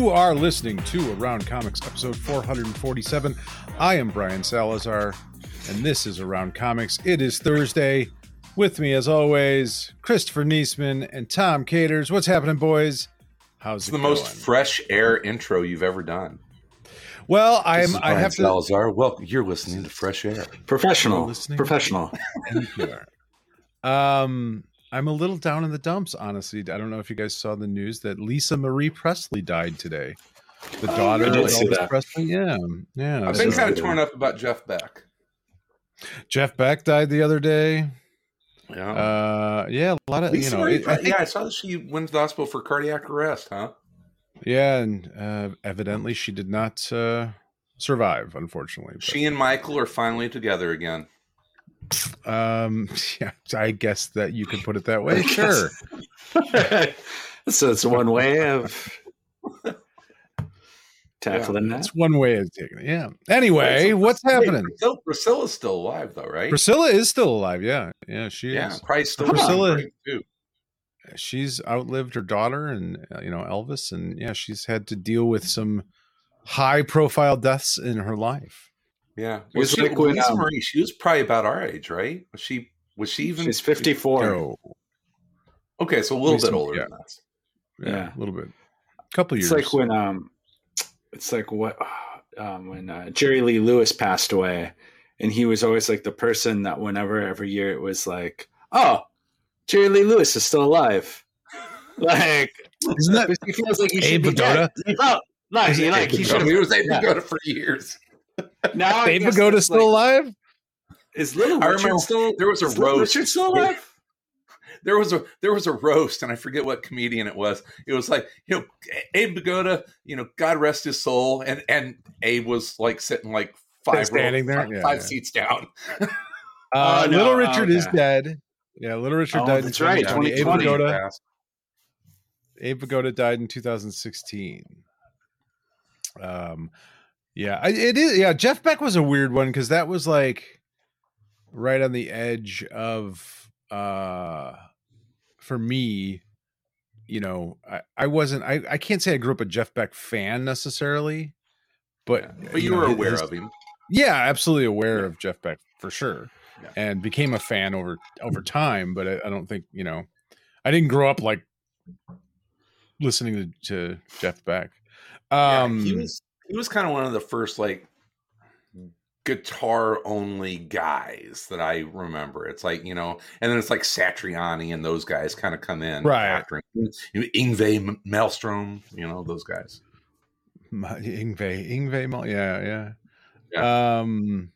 You are listening to Around Comics, episode 447. I am Brian Salazar, and this is Around Comics. It is Thursday. With me, as always, Christopher Niesman and Tom Caters. What's happening, boys? How's It's it the going? most fresh air intro you've ever done. well, This I'm. I Brian have to. Salazar. Welcome. You're listening to Fresh Air. Professional. listening? Professional. Um, I'm a little down in the dumps, honestly. I don't know if you guys saw the news that Lisa Marie Presley died today. The daughter of did see Elvis that. Presley. Yeah, yeah. I've so- been kind of torn up about Jeff Beck. Jeff Beck died the other day. Yeah. Uh, yeah, a lot of Lisa you know. Marie it- I think- yeah, I saw that she went to the hospital for cardiac arrest, huh? yeah, and uh, evidently she did not uh, survive, unfortunately. but- She and Michael are finally together again. Um, yeah, I guess that you could put it that way. Sure. so it's one way of tackling that. That's one way of taking it. Yeah. Anyway, what's happening? Hey, Priscilla, Priscilla's still alive, though, right? Priscilla is still alive. Yeah, yeah, she yeah, is. probably still Priscilla- Priscilla too. She's outlived her daughter and uh, you know Elvis, and yeah, she's had to deal with some high-profile deaths in her life. Yeah, was was she, like when, Lisa um, Marie? She was probably about our age, right? Was she? Was she even? She's 54. So okay, so a little Lisa- bit older yeah. than us. yeah, Yeah. a little bit, A couple It's years. like when um it's like what um when uh, Jerry Lee Lewis passed away and he was always like the person that whenever every year it was like, "Oh, Jerry Lee Lewis is still alive." Like Isn't that he feels like he Abe should be Vigoda? dead. He felt like he like he should He was have able to yeah. go for years. Now I Abe Vigoda it's still like, alive? Is Little I Richard remember still there was a roast. Richard still alive? there was a there was a roast, and I forget what comedian it was. It was like you know Abe Vigoda, you know, God rest his soul, and and Abe was like sitting like five Standing there? five, Yeah, five yeah. seats down. Uh, Oh, no. Little Oh, Richard is okay. dead. Yeah, Little Richard Oh, died that's in right, 2020. Abe 2020. Vigoda, Abe Vigoda died in 2016. Um, yeah, I, it is. Yeah, Jeff Beck was a weird one because that was like right on the edge of uh for me. You know, I, I wasn't. I, I can't say I grew up a Jeff Beck fan necessarily, but But you know, were his- aware his- of him. yeah, absolutely aware Yeah. of Jeff Beck for sure, Yeah. and became a fan over over time. But I, I don't think you know, I didn't grow up like listening to, to Jeff Beck. Um, yeah, he was he was kind of one of the first like guitar only guys that I remember. It's like you know, and then it's like Satriani and those guys kind of come in, Right. After you know, Yngwie Malmsteen, you know those guys. Yngwie, Ingve, Mal- yeah, yeah, Um,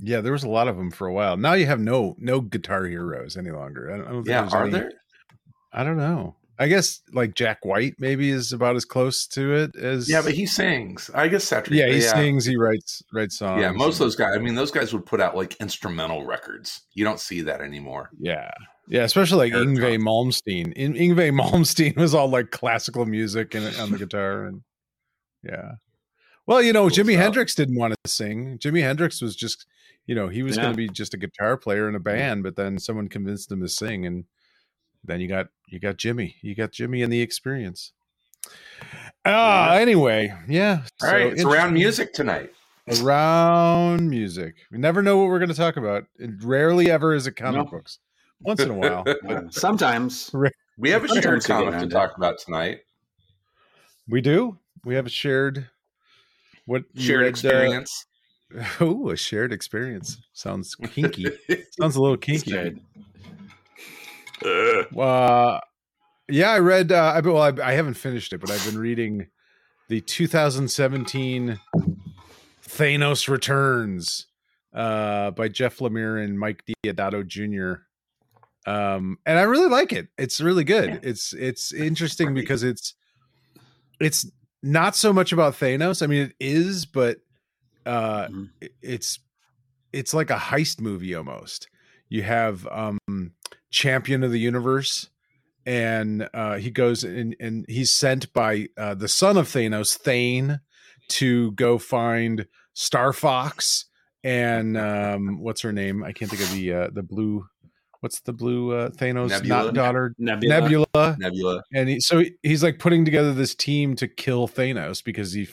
yeah, there was a lot of them for a while. Now you have no no guitar heroes any longer. I don't, I don't think Yeah, are any- there? I don't know. I guess like Jack White maybe is about as close to it as Yeah, but he sings. I guess Satriani. yeah he sings, he writes writes songs. Yeah, most of those guys. I mean, those guys would put out like instrumental records. You don't see that anymore. Yeah. Yeah, especially like Eric Yngwie Malmsteen. In Yngwie Malmsteen was all like classical music and on the guitar and yeah. Well, you know, Cool Jimi stuff. Hendrix didn't want to sing. Jimi Hendrix was just, you know, he was going to be just a guitar player in a band, but then someone convinced him to sing and then you got you got Jimmy. You got Jimmy and the experience. Ah, anyway, yeah. All right, it's around music tonight. Around music. We never know what we're going to talk about. It rarely ever is it comic No. books. Once in a while. Sometimes We have a Sometimes shared comic to talk about tonight. We do. We have a shared what Shared read, uh, experience. oh, a shared experience. Sounds kinky. Sounds a little kinky. Uh, yeah, I read. Uh, I well, I, I haven't finished it, but I've been reading the 2017 Thanos Returns uh, by Jeff Lemire and Mike Deodato Jr. Um, and I really like it. It's really good. Yeah. It's it's interesting because it's it's not so much about Thanos. I mean, it is, but uh, Mhm. it's it's like a heist movie almost. You have um, Champion of the Universe, and uh, he goes and and he's sent by uh, the son of Thanos, Thane, to go find Star Fox and um, what's her name? I can't think of the uh, the blue. What's the blue uh, Thanos Nebula? not daughter Nebula. Nebula? Nebula. and he, so he's like putting together this team to kill Thanos because he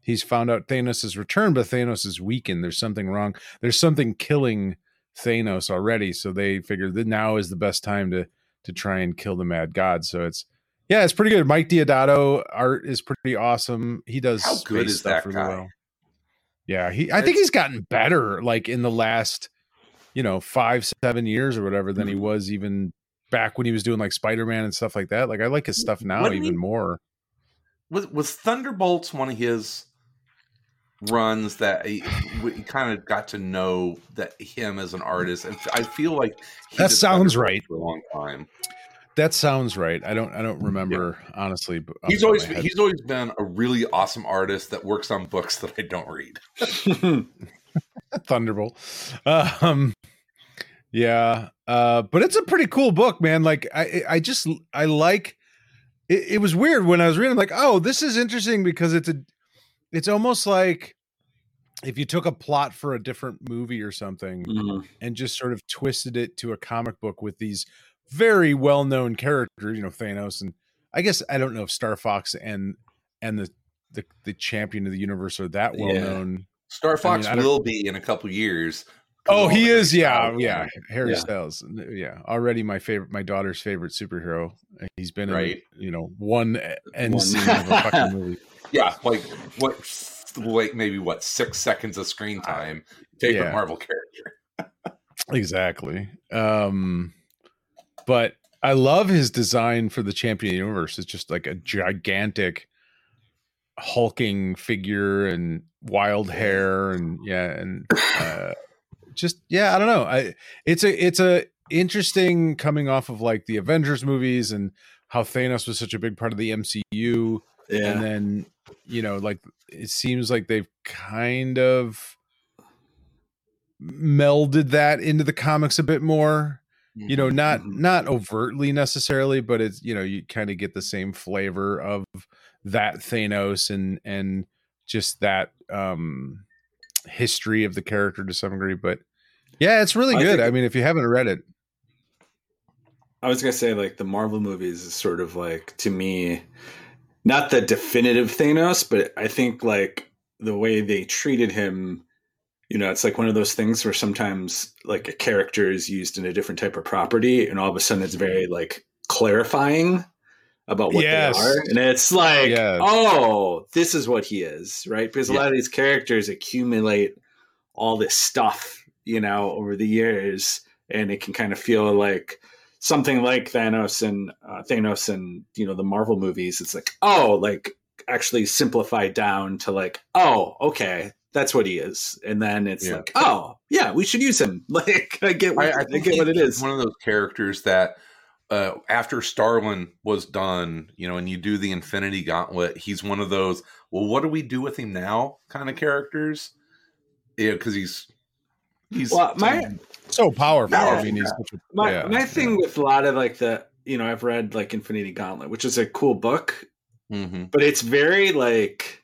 he's found out Thanos has returned, but Thanos is weakened. There's something wrong. There's something killing Thanos already. So they figured that now is the best time to to try and kill the Mad God. So it's yeah, it's pretty good. Mike Deodato art is pretty awesome. He does How good is stuff that really guy? well. Yeah, he. I think he's gotten better, like in the last, you know, five seven years or whatever, than Mm-hmm. he was even back when he was doing like Spider Man and stuff like that. Like I like his stuff now Wasn't he- even more. Was was Thunderbolts one of his runs that he, we kind of got to know that him as an artist? And I feel like he That sounds right. for a long time. That sounds right. I don't. I don't remember honestly. but He's the top of always he's always been a really awesome artist that works on books that I don't read. Thunderbolt. Um, yeah, uh, but it's a pretty cool book, man. Like I, I just I like. It, it was weird when I was reading. I'm like, oh, this is interesting because it's a, it's almost like if you took a plot for a different movie or something Mhm. and just sort of twisted it to a comic book with these very well-known characters, you know, Thanos and I guess I don't know if Star Fox and and the the, the champion of the universe are that well Yeah. known. Star Fox I don't- will be in a couple years. Oh, he is. Yeah, Styles. yeah. Harry Yeah. Styles. Yeah, already my favorite, my daughter's favorite superhero. He's been Right. in, you know, one end One. scene of a fucking movie. Yeah, like what? Like maybe what six seconds of screen time? Favorite Yeah. Marvel character. Exactly. Um, but I love his design for the champion of the universe. It's just like a gigantic, hulking figure and wild hair, and yeah, and uh, just yeah, I don't know. I it's a it's a interesting coming off of like the Avengers movies and how Thanos was such a big part of the MCU, Yeah. and then you know like it seems like they've kind of melded that into the comics a bit more you know not Mhm. not overtly necessarily but it's you know you kind of get the same flavor of that thanos and and just that um history of the character to some degree but yeah it's really I good. think- i mean if you haven't read it. I was gonna say like the Marvel movies is sort of like to me, not the definitive Thanos, but I think like the way they treated him, you know, it's like one of those things where sometimes like a character is used in a different type of property, and all of a sudden it's very like clarifying about what Yes. they are, and it's like, Yes. oh, this is what he is, right? Because a lot of these characters accumulate all this stuff, you know, over the years, and it can kind of feel like something like Thanos and uh, Thanos and you know the Marvel movies. It's like oh, like actually simplified down to like oh, okay, that's what he is, and then it's Yeah. like oh, yeah, we should use him. Like I get, what, I, I, I get what it he's is. One of those characters that uh, after Starlin was done, you know, and you do the Infinity Gauntlet, he's one of those. Well, what do we do with him now? Kind of characters. Yeah, because he's he's Well, my so powerful i mean he's such a, my yeah, my yeah. thing with a lot of like the you know I've read like Infinity Gauntlet, which is a cool book, Mhm. but it's very like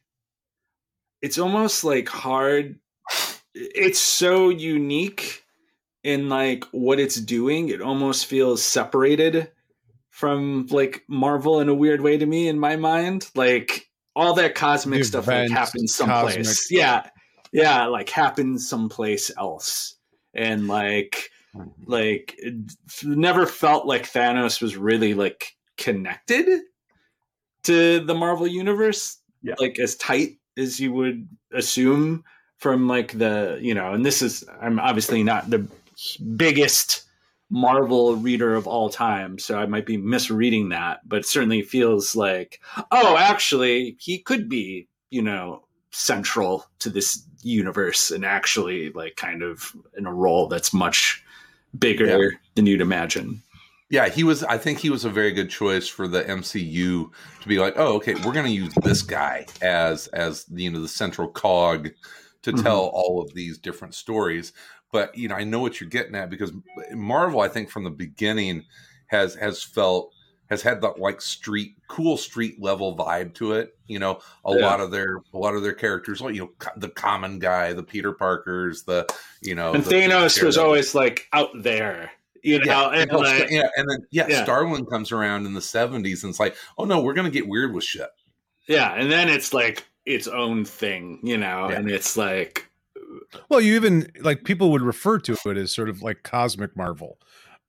it's almost like hard it's so unique in like what it's doing it almost feels separated from like marvel in a weird way to me in my mind. Like all that cosmic The stuff like happens someplace. cosmic- yeah yeah like happens someplace else. And like like it never felt like thanos was really like connected to the marvel universe Yeah. like as tight as you would assume from like the you know and this is i'm obviously not the biggest marvel reader of all time so i might be misreading that but it certainly feels like oh actually he could be you know central to this universe and actually like kind of in a role that's much bigger Yeah. than you'd imagine. Yeah, he was. I think he was a very good choice for the MCU to be like, oh, okay, we're going to use this guy as as you know the central cog to Mhm. tell all of these different stories. But you know, I know what you're getting at because Marvel, I think from the beginning has has felt has had that like street cool street level vibe to it. You know, a Yeah. lot of their a lot of their characters, like you know, the common guy, the Peter Parkers, the you know, and the- Thanos was always like out there, you know, Yeah, and and, like, yeah, and then yeah, Yeah. Starlin comes around in the seventies and it's like, oh no, we're gonna get weird with shit. yeah, and then it's like its own thing, you know, Yeah. and it's like, Well, you even like people would refer to it as sort of like cosmic Marvel,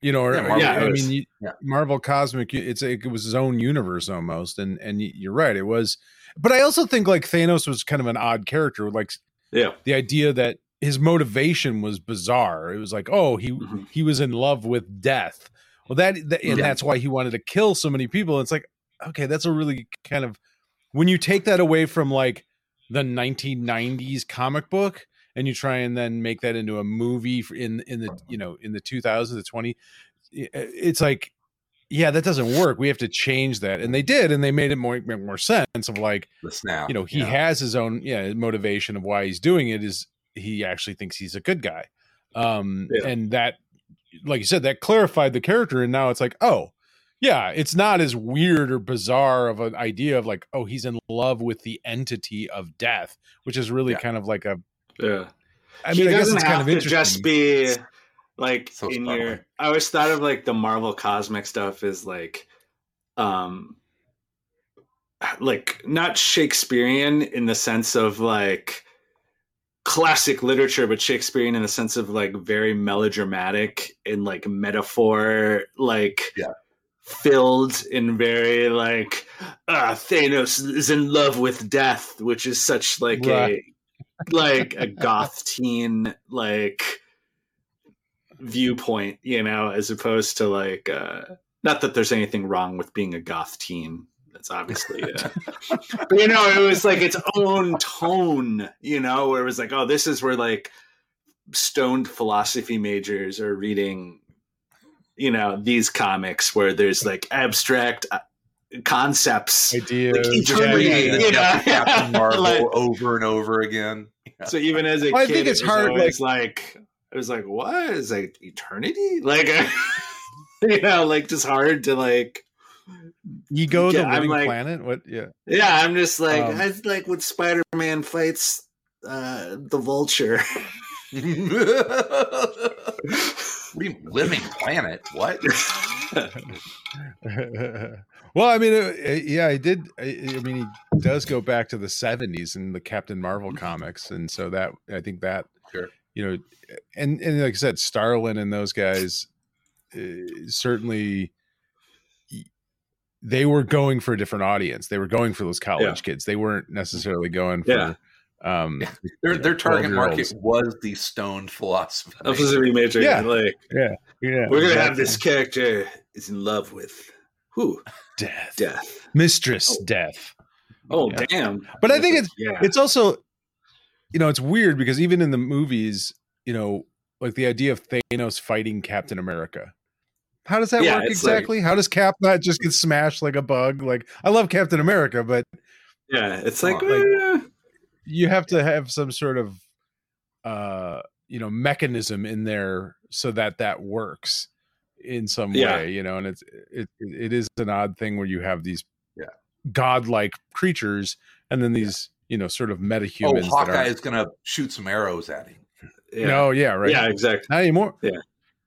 you know, or Yeah, yeah, I mean, you, Yeah. Marvel cosmic. It's it was his own universe almost, and and you're right, it was. But I also think like Thanos was kind of an odd character, like yeah, the idea that his motivation was bizarre. It was like, oh, he Mhm. he was in love with death. Well, that, that and Yeah. that's why he wanted to kill so many people. It's like, okay, that's a really kind of when you take that away from like the 1990s comic book and you try and then make that into a movie in in the you know in the 2000s the 20 it's like yeah that doesn't work we have to change that and they did and they made it more make more sense of like The snap, you know he yeah. has his own yeah motivation of why he's doing it is he actually thinks he's a good guy um Yeah. and that like you said that clarified the character and now it's like oh yeah it's not as weird or bizarre of an idea of like oh he's in love with the entity of death which is really Yeah. kind of like a yeah. i mean he i guess doesn't it's kind have of to interesting just be like So in startling. your. I always thought of like the Marvel cosmic stuff is like, um, like not Shakespearean in the sense of like classic literature, but Shakespearean in the sense of like very melodramatic and like metaphor, like Yeah. filled in very like ah Thanos is in love with death, which is such like Right. a like a goth teen like viewpoint, you know, as opposed to like uh not that there's anything wrong with being a goth teen. That's obviously uh, but you know, it was like its own tone, you know, where it was like, oh, this is where like stoned philosophy majors are reading you know these comics where there's like abstract uh, concepts idea Like, Just eternity, reading the you death know? of Captain Marvel Like- over and over again. Yeah. So even as a Well, I think it's it hard, always like, I was like, what is like eternity? Like, you know, like just hard to like. You go Yeah, I'm living like- planet what yeah Yeah, I'm just like, Um, I like when Spider Man fights uh the Vulture. what do living planet? What? Well, I mean, uh, uh, yeah, I did. I, I mean, he does go back to the '70s in the Captain Marvel comics, and so that I think that, Sure. you know, and and like I said, Starlin and those guys uh, certainly they were going for a different audience. They were going for those college Yeah. kids. They weren't necessarily going for. Yeah. Um, Their their target 12-year-olds. market was the stoned philosopher. That was a remajor. Yeah. Like, yeah, we're gonna have this character is in love with who? death, Death. mistress, Oh. death. Oh Yeah. damn! But I think it's yeah, it's also you know it's weird because even in the movies you know like the idea of thanos fighting captain america how does that Yeah, work it's like- exactly how does cap not just get smashed like a bug like i love captain america but yeah. It's like, like- eh, you have to have some sort of uh you know mechanism in there so that that works in some Yeah. way you know and it's it it is an odd thing where you have these Yeah. godlike creatures and then these you know sort of meta metahumans that Hawkeye is gonna shoot some arrows at him. yeah. no yeah right yeah, exactly. Not anymore. Yeah.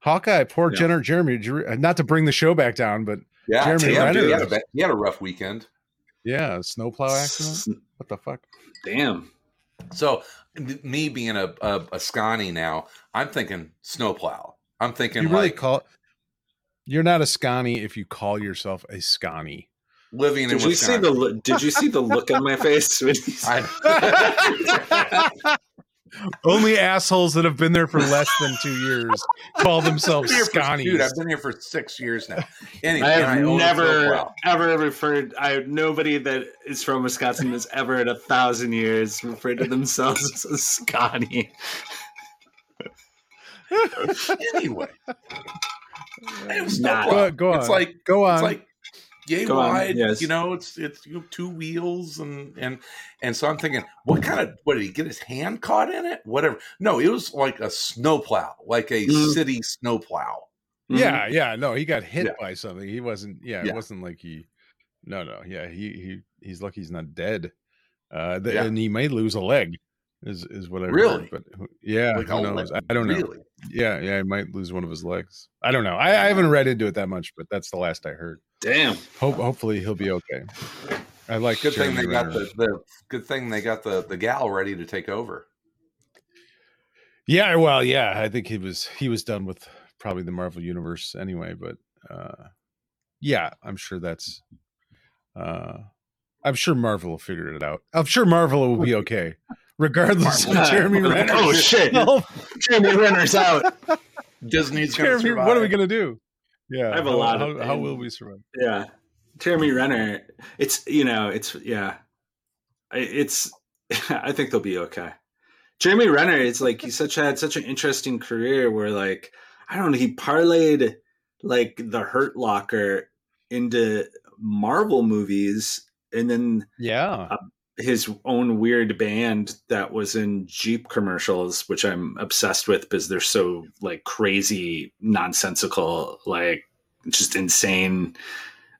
Hawkeye, poor Yeah. Renner, Jeremy, uh, not to bring the show back down, but Yeah, Jeremy damn, dude, he, had a, he had a rough weekend. yeah, snowplow accident. What the fuck? Damn. So me being a, a a Sconnie now, I'm thinking snowplow. I'm thinking You really like call You're not a Sconnie if you call yourself a Sconnie. living in Did you see Wisconsin. the Did you see the look on my face? when he said- I, only assholes that have been there for less than two years call themselves I've been here for- Sconnies. Dude, I've been here for six years now. Anyway, I have own a never profile. ever referred. I nobody that is from Wisconsin has ever in a thousand years referred to themselves as a Sconnie. Anyway, it was Nah. snowplow. Go, go on. It's like go on. it's like yay Go on, wide. yes. You know, it's it's you know, two wheels and and and so I'm thinking, what kind of what did he get his hand caught in it? Whatever. No, it was like a snowplow, like a Mhm. city snowplow. yeah, yeah. No, he got hit Yeah. by something. He wasn't. Yeah, Yeah. it wasn't like he. No, no. Yeah, he he he's lucky he's not dead. Uh, th- Yeah. and he may lose a leg. Is is what I Really? heard. But who- yeah, Like, who knows? like, I don't know. Really? Yeah, yeah, he might lose one of his legs. I don't know. I, I haven't read into it that much, but that's the last I heard. Damn. Hope hopefully he'll be okay. I like Good thing they got the, the good thing they got the the gal ready to take over. Yeah, well, yeah, I think he was he was done with probably the Marvel universe anyway, but uh yeah, I'm sure that's uh I'm sure Marvel will figure it out. I'm sure Marvel will be okay. Regardless of Jeremy Renner. Oh shit! Jeremy Renner's out. Disney's going to Jeremy, survive. what are we gonna do? Yeah. I have a how, lot how, of- how will we survive? Yeah, Jeremy Renner. It's you know, it's yeah, it's. I think they'll be okay. Jeremy Renner is like he's such had such an interesting career where like I don't know he parlayed like the Hurt Locker into Marvel movies and then Yeah. His own weird band that was in Jeep commercials, which I'm obsessed with because they're so like crazy, nonsensical, like just insane.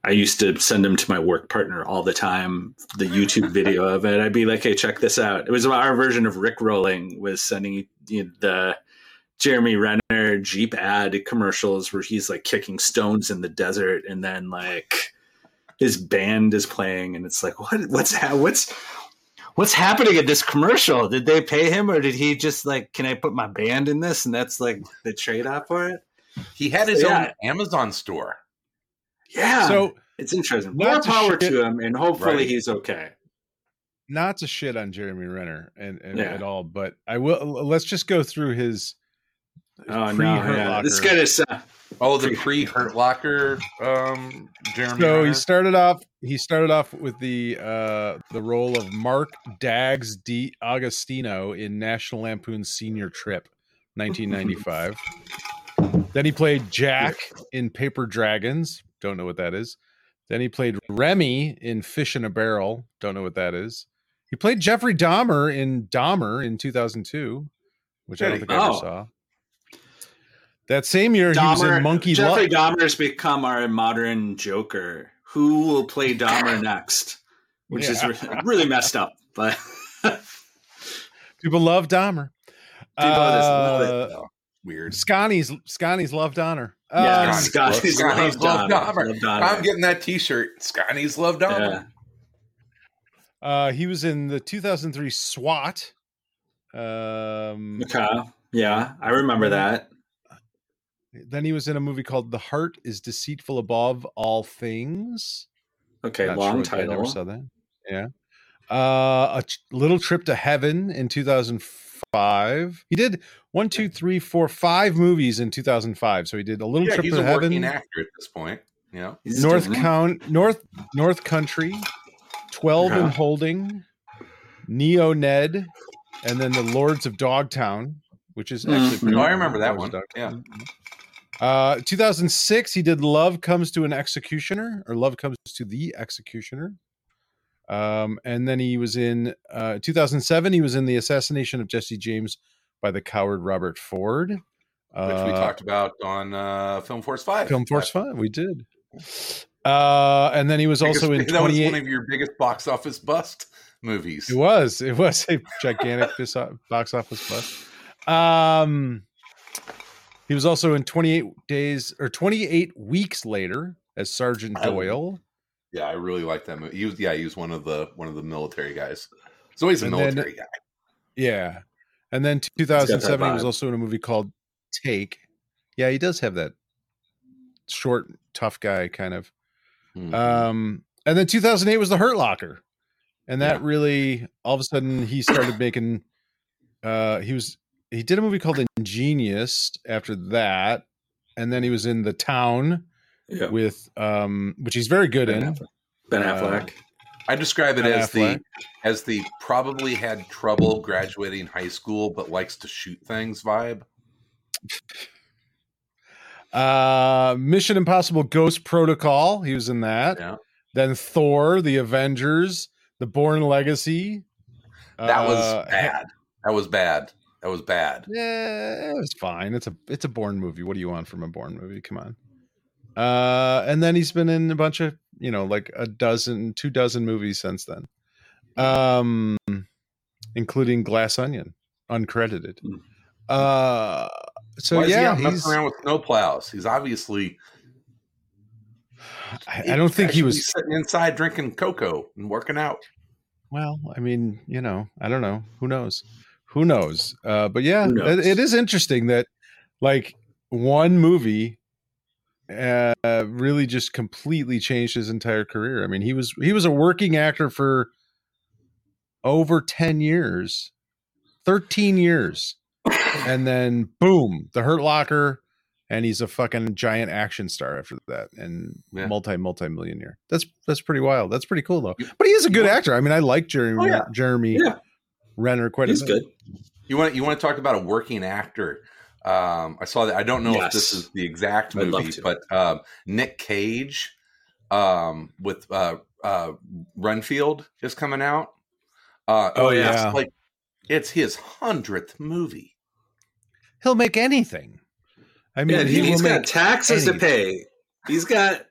I used to send them to my work partner all the time. The YouTube video of it, I'd be like, "Hey, check this out." It was our version of Rick rolling was sending you know, the Jeremy Renner Jeep ad commercials where he's like kicking stones in the desert, and then like his band is playing, and it's like, what? What's ha- what's what's happening in this commercial? Did they pay him, or did he just like, can I put my band in this? And that's like the trade off for it. He had his Yeah. own Amazon store. Yeah, So it's interesting. More power shit- to him, and hopefully Right. he's okay. not to shit on Jeremy Renner and, and Yeah. at all, but I will let's just go through his Oh no, yeah. this Locker. guy is. Uh, Oh, the pre Hurt Locker, um, Jeremy. So Renner. he started off. He started off with the uh, the role of Mark Dags D. Agostino in National Lampoon's Senior Trip, 1995. then he played Jack in Paper Dragons. Don't know what that is. Then he played Remy in Fish in a Barrel. Don't know what that is. He played Jeffrey Dahmer in Dahmer in 2002, which I don't think I ever Oh. saw. That same year, he was in Monkey Jeffrey Luck. Dahmer's become our modern Joker. Who will play Dahmer next? Which is re- really messed up, but People love Dahmer. People just love it. Uh, Oh, weird. Sconnie's Sconnie's loved honor. yeah, Um, Sconnie's Sconnie's love love Dahmer. Dahmer. Love I'm getting that T-shirt. Sconnie's loved Dahmer. Yeah. uh, he was in the 2003 SWAT. Um, Okay. Yeah, I remember that. Then he was in a movie called "The Heart Is Deceitful Above All Things." Okay, Not long sure what- I never saw that. Yeah. Uh, a Ch- little trip to heaven in 2005. He did one, two, three, four, five movies in 2005. So he did a little Yeah, trip he's to a heaven. working actor at this point. You know, He's North. Count North North Country, Twelve in Yeah. Holding, Neo Ned, and then the Lords of Dogtown, which is actually Mhm. pretty No, I remember that Lords of one. Dogtown. Uh, 2006, he did Love Comes to an Executioner, or Love Comes to the Executioner. Um, and then he was in uh, 2007, he was in The Assassination of Jesse James by the coward Robert Ford. which Uh, we talked about on uh, Film Force Five. Film Force 5, we did. Uh, and then he was also in Biggest- that was one of your biggest box office bust movies. It was. It was a gigantic box office bust. Um, he was also in 28 days or 28 weeks later as Sergeant I- Doyle. Yeah, I really like that movie. He was yeah, he was one of the one of the military guys. So he's a And then- military guy. Yeah. And then 2007, he was also in a movie called Take. Yeah, he does have that short, tough guy kind of. Mhm. Um, and then 2008 was the Hurt Locker, and that Yeah. really all of a sudden he started making uh, he was he did a movie called Ingenious after that, and then he was in The Town Yeah. with um, which he's very good Ben in. Affleck. Ben Uh, Affleck. I describe it Ben as Affleck. the as the probably had trouble graduating high school but likes to shoot things vibe. Uh, Mission Impossible Ghost Protocol. He was in that. Yeah. Then Thor, The Avengers, The Bourne Legacy. That was Uh, bad. That was bad. That was bad. Yeah, it was fine. It's a it's a Bourne movie. What do you want from a Bourne movie? Come on. Uh, and then he's been in a bunch of you know like a dozen, two dozen movies since then, um, including Glass Onion, uncredited. Mm. Uh, so Why is he yeah, he's. messing around with snowplows? He's obviously. I, I don't think he was. sitting inside drinking cocoa and working out. Well, I mean, you know, I don't know. Who knows? Who knows? Uh, but yeah, knows? it, it is interesting that like one movie uh, really just completely changed his entire career. I mean, he was he was a working actor for over 10 years. 13 years. And then boom, The Hurt Locker and he's a fucking giant action star after that and Yeah. multi multi millionaire. That's that's pretty wild. That's pretty cool though. But he is a good actor. I mean, I like Jeremy Oh, yeah. Jeremy Yeah. Renner quite He's a bit. good. You want you want to talk about a working actor? Um, I saw that. I don't know if this is the exact movie, but um, Nick Cage um, with uh, uh, Renfield is coming out. Uh, Oh, it's yeah. like it's his hundredth movie. He'll make anything. I mean, Yeah, he he, has got make taxes to pay. He's got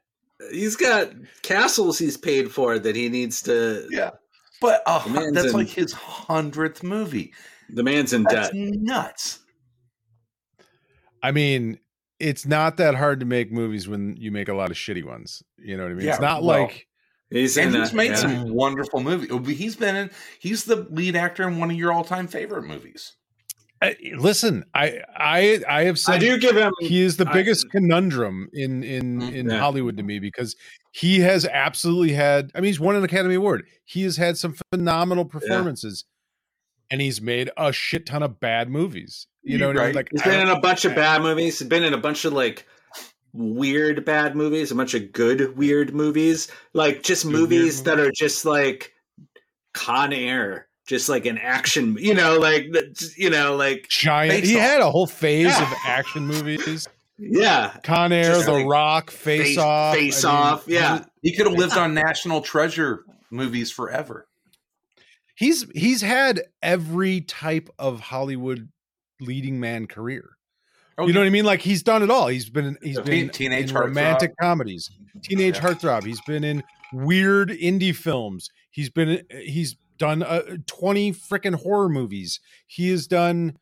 he's got castles he's paid for that he needs to. Yeah, but uh, The that's in- like his hundredth movie. The man's in That's debt. nuts. I mean, it's not that hard to make movies when you make a lot of shitty ones. You know what I mean? it's not well, like He's and in he's that, made yeah. some wonderful movies. He's been in. He's the lead actor in one of your all-time favorite movies. I, listen, I I I have said I do give him. he is the I- biggest conundrum in in Mm, in yeah. Hollywood to me because he has absolutely had. I mean, he's won an Academy Award. He has had some phenomenal performances, and he's made a shit ton of bad movies. You know what I mean? Right. Like He's I been in a bunch of bad movies. He's been in a bunch of like weird bad movies, a bunch of good weird movies, like just movies that are just like Con Air, just like an action. You know, like you know, like giant. Face He had a whole phase Yeah. of action movies. yeah, Con Air, Just The like Rock, Face, Face- Off, Face I mean, Off, yeah. He could have lived on National Treasure movies forever. He's he's had every type of Hollywood leading man career. Oh, you know yeah. what I mean? Like he's done it all. He's been he's Teen- been Teenage in Heartthrob. romantic comedies, teenage Yeah. heartthrob. He's been in weird indie films. He's been he's done uh, twenty freaking horror movies. He has done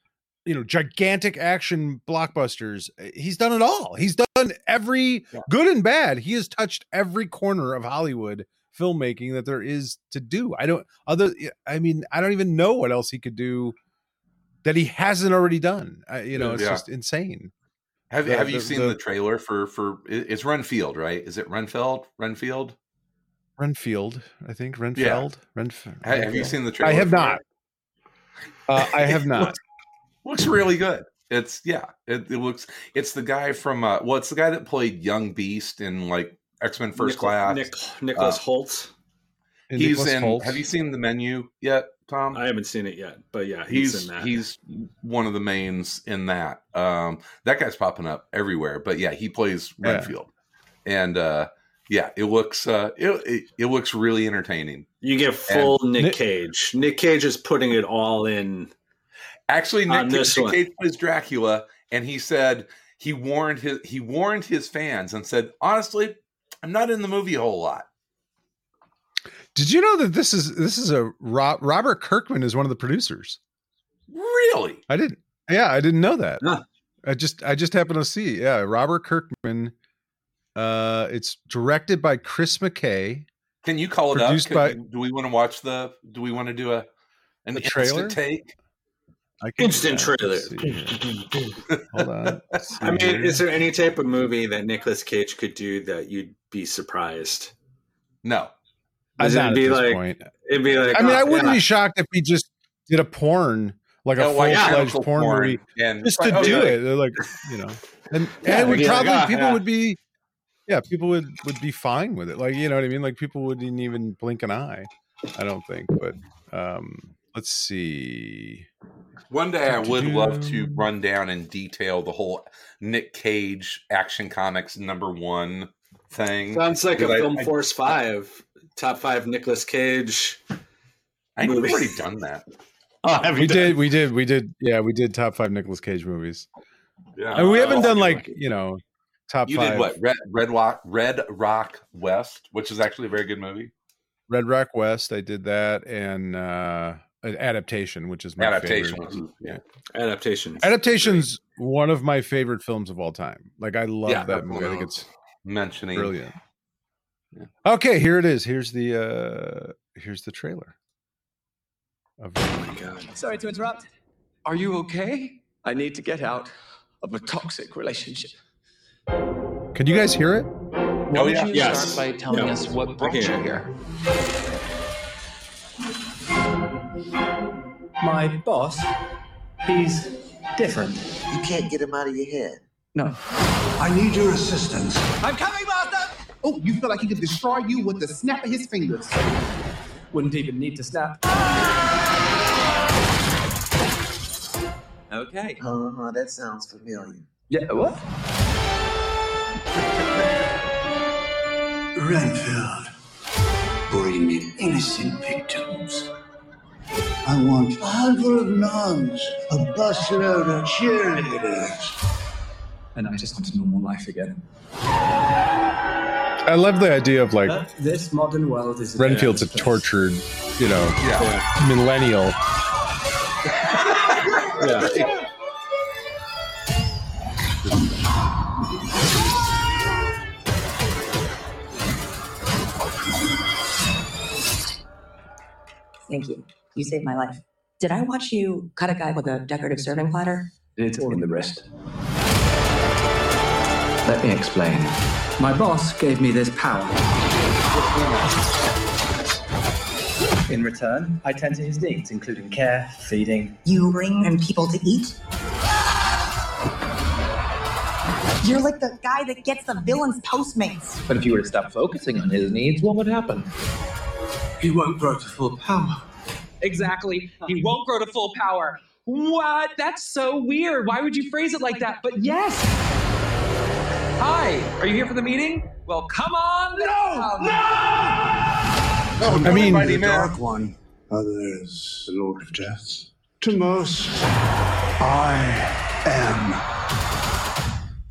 you know gigantic action blockbusters. He's done it all. He's done every Yeah. good and bad. He has touched every corner of Hollywood filmmaking that there is to do. I don't other. I mean, I don't even know what else he could do that he hasn't already done. I, you know, it's Yeah. just insane. Have, The- have you the- seen the- the, trailer for for it's Renfield, right? Is it Renfield? Renfield? Renfield, I think Renfield. Renf- Ha- Have, you seen the trailer? I have not. Uh, I have not. looks, looks really good. It's yeah. It, it looks. It's the guy from. Uh, well, it's the guy that played Young Beast in like X Men First Nichol- Class. Nick, Nicholas Uh, Hoult. He's Nicholas in. Hoult. Have you seen the menu yet, Tom? I haven't seen it yet, but yeah, he's, he's in that. he's one of the mains in that. Um, that guy's popping up everywhere. But yeah, he plays Yeah. Renfield, and uh, yeah, it looks uh, it, it it looks really entertaining. you get full Nick Nick- Cage. Nick Cage is putting it all in. Actually, On Nick, this Nick one. Cage plays Dracula, and he said he warned his he warned his fans and said, honestly, I'm not in the movie a whole lot. Did you know that this is this is a Robert Kirkman is one of the producers? Really? I didn't. Yeah, I didn't know that. Huh. I just I just happened to see. Yeah, Robert Kirkman. Uh, it's directed by Chris McKay. Can you call it up? Produced Could by- you- do we want to watch the? Do we want to do a an A trailer? instant take? I can do Instant that. trailer. Let's see here. Hold on. Let's I mean, see here. is there any type of movie that Nicolas Cage could do that you'd be surprised? No. I'm Does it at be this like? point. It'd be like. I mean, oh, I wouldn't yeah. be shocked if he just did a porn like a Oh, full like fledged tentacle porn, movie, and just to oh, do yeah. it. They're like, you know, and Yeah, and it would they'd like, probably "Ah, people yeah." would be, yeah, people would would be fine with it. Like you know what I mean? Like people wouldn't even blink an eye. I don't think, but um let's see. One day I would love to run down and detail the whole Nick Cage Action Comics number one thing. Sounds like a Because I- film I- Force Five, top five Nicolas Cage. I think we've already done that. Oh, have We did, we did, we did. Yeah, we did top five Nicolas Cage movies. Yeah, and we haven't done okay, like you know top You five. did what? Red Red Rock Red Rock West, which is actually a very good movie. Red Rock West. I did that, and uh an adaptation, which is my Adaptation. favorite. was- yeah. Adaptations. Adaptation's one of my favorite films of all time. Like I love Yeah, that movie. I think it's Mentioning brilliant. Yeah. Okay, here it is. Here's the uh here's the trailer. Of Oh my god. Sorry to interrupt. Are you okay? I need to get out of a toxic relationship. Can you guys hear it? Oh Why yeah, don't you Yes. start by telling Yeah. us what brought hear you here? My boss, he's different. You can't get him out of your head. No. I need your assistance. I'm coming, Master! Oh, you feel like he could destroy you with the snap of his fingers. Wouldn't even need to snap. Okay. Uh-huh, that sounds familiar. Yeah, what? Renfield, bring in innocent victims. I want a handful of nuns, a busload of cheerleaders. And I just want a normal life again. I love the idea of like But this modern world is Renfield's a tortured, you know, yeah. millennial. Yeah. Thank you. You saved my life. Did I watch you cut a guy with a decorative serving platter? It's all in the wrist. Let me explain. My boss gave me this power. In return, I tend to his needs, including care, feeding. You bring in people to eat? You're like the guy that gets the villain's Postmates. But if you were to stop focusing on his needs, what would happen? He won't grow to full power. Exactly. He won't grow to full power. What? That's so weird. Why would you phrase it like that? But yes. Hi. Are you here for the meeting? Well, come on. No. No! I mean, The Dark One. Oh, Others, the Lord of Death. To most, I am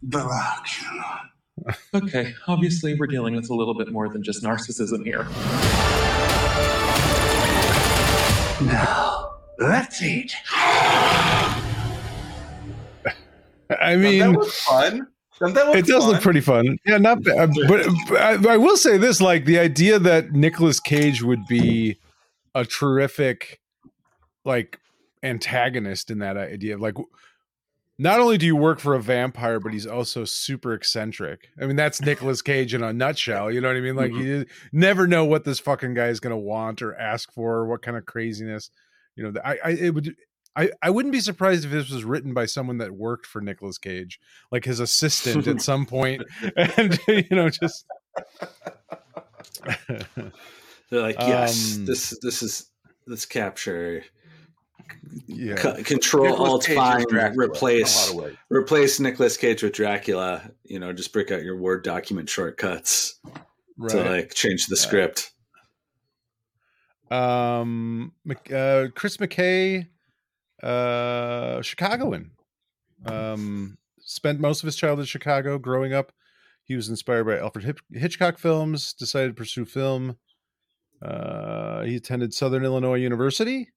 the Dracula. Okay, obviously we're dealing with a little bit more than just narcissism here. Now, let's eat. I that mean, was fun. That was it does fun. look pretty fun. Yeah, not bad. Uh, but, but I, I will say this: like the idea that Nicolas Cage would be a terrific, like, antagonist in that idea of like. Not only do you work for a vampire, but he's also super eccentric. I mean, that's Nicolas Cage in a nutshell. You know what I mean? Like, you never know what this fucking guy is going to want or ask for, or what kind of craziness. You know, I, I it would I, I wouldn't be surprised if this was written by someone that worked for Nicolas Cage, like his assistant at some point, and you know, just They're like, yes, Um, this this is this capture. Yeah. C- control Alt Find replace A lot of replace Nicolas Cage with Dracula. You know, just break out your Word document shortcuts to like change the script. um, uh, Chris McKay, uh, Chicagoan. Um, spent most of his childhood in Chicago. Growing up, he was inspired by Alfred Hitchcock films. Decided to pursue film. Uh, he attended Southern Illinois University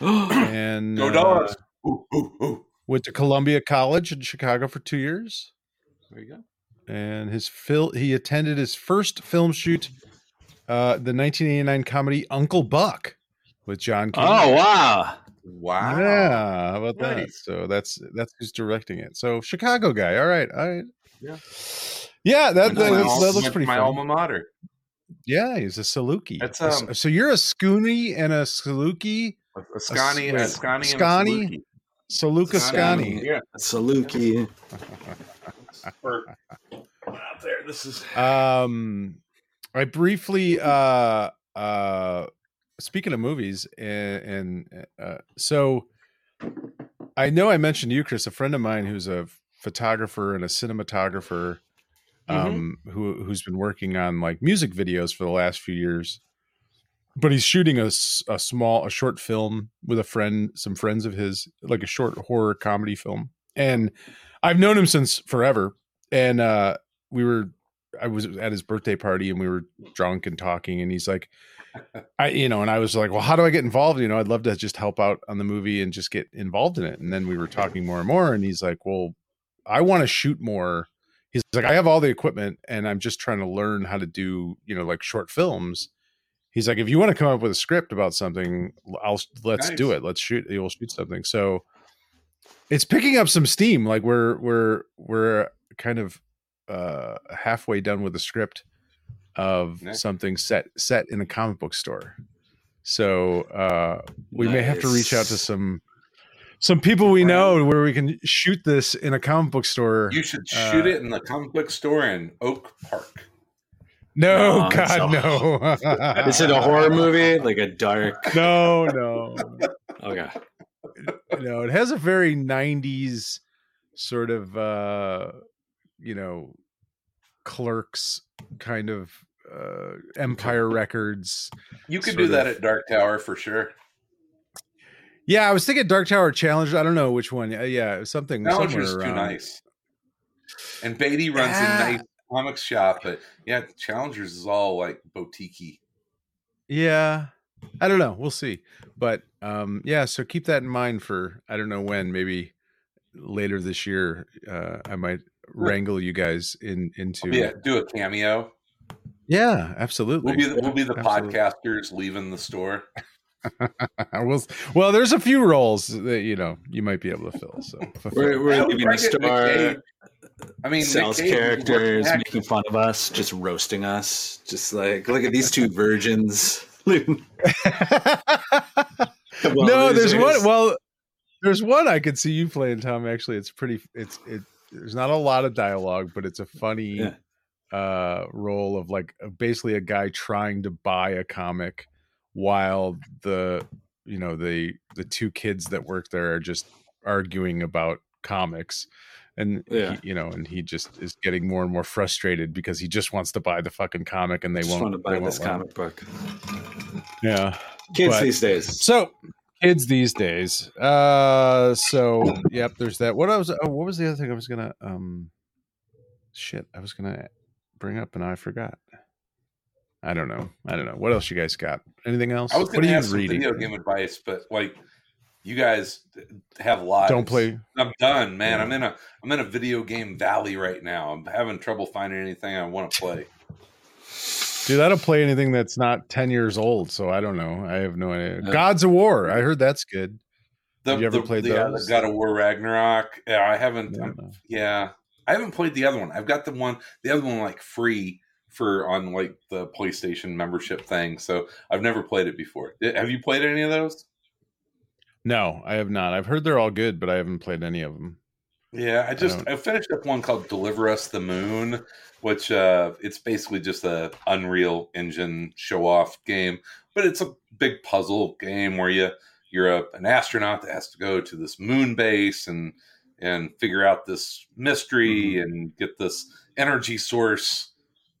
and Go uh, dogs. Ooh, ooh, ooh. went to Columbia College in Chicago for two years. There you go. and his fil- he attended his first film shoot, uh, the 1989 comedy Uncle Buck with John. Candy. oh wow! Wow. yeah, how about that? So that's that's who's directing it. So Chicago guy. All right, all right. Yeah. yeah. That Went that, my that looks pretty my fun. alma mater. Yeah, he's a Saluki. That's, um, so you're a Sconnie and a Saluki Ascani, wait, Ascani, and Scani? Saluki. So Scani. Yeah. Saluki. Out there. This is Um, I briefly uh uh speaking of movies and, and uh, so I know I mentioned you, Chris, a friend of mine who's a photographer and a cinematographer, um, who who's been working on like music videos for the last few years. But he's shooting a, a small, a short film with a friend, some friends of his, like a short horror comedy film. And I've known him since forever. And uh, we were I was at his birthday party and we were drunk and talking and he's like I you know and I was like well how do I get involved you know I'd love to just help out on the movie and just get involved in it and then we were talking more and more and he's like well I want to shoot more he's like I have all the equipment and I'm just trying to learn how to do you know like short films he's like if you want to come up with a script about something I'll let's do it. Let's shoot you'll shoot something. So it's picking up some steam like we're we're we're kind of uh halfway done with the script of Nice. something set set in a comic book store. So uh we may have to reach out to some some people we know where we can shoot this in a comic book store you should shoot Uh, it in the comic book store in Oak Park. No No, god a- no Is it a horror movie? Like a dark. no no Okay. no it has a very 90s sort of uh you know clerks kind of uh empire records You could sort do that of- at Dark Tower for sure. yeah i was thinking dark tower challenge i don't know which one yeah something Challenger's somewhere too around. nice. And Beatty runs Ah. a nice comics shop, but yeah, Challengers is all like boutique yeah i don't know we'll see but um yeah so keep that in mind for i don't know when maybe later this year uh i might wrangle you guys in into Yeah, do a cameo. yeah absolutely We'll be the, we'll be the Absolutely. podcasters leaving the store. well, well, there's a few roles that you know you might be able to fill. So We're, we're Yeah, leaving try the to get Nick store. Cage. I mean, Nick Sells characters, making fun of us, just roasting us. Just like, look at these two virgins. Well, no, there's losers. one. Well, there's one I could see you playing, Tom. Actually, it's pretty. It's it. There's not a lot of dialogue, but it's a funny Yeah. uh role of like basically a guy trying to buy a comic while the you know the the two kids that work there are just arguing about comics and Yeah. he, you know and he just is getting more and more frustrated because he just wants to buy the fucking comic and they Just won't want to buy they this comic book. yeah Kids But- these days. so kids these days. Uh so yep, there's that. What I was oh, what was the other thing I was gonna um shit, I was gonna bring up and I forgot. I don't know. I don't know. What else you guys got? Anything else? I was going to ask some video game advice, but like you guys have lives. Don't play I'm done, man. Yeah. I'm in a I'm in a video game valley right now. I'm having trouble finding anything I want to play. Dude, I don't play anything that's not 10 years old, so I don't know. I have no idea. Gods of War. I heard that's good. The, Have you ever the- played the those? God of War Ragnarok? Yeah, I haven't. Yeah. Yeah, I haven't played the other one. I've got the one, the other one like free for on like the PlayStation membership thing. So I've never played it before. Have you played any of those? No, I have not. I've heard they're all good, but I haven't played any of them. Yeah, I just don't- I, finished up one called Deliver Us the Moon, which uh it's basically just a Unreal Engine show off game, but it's a big puzzle game where you you're a, an astronaut that has to go to this moon base and and figure out this mystery and get this energy source,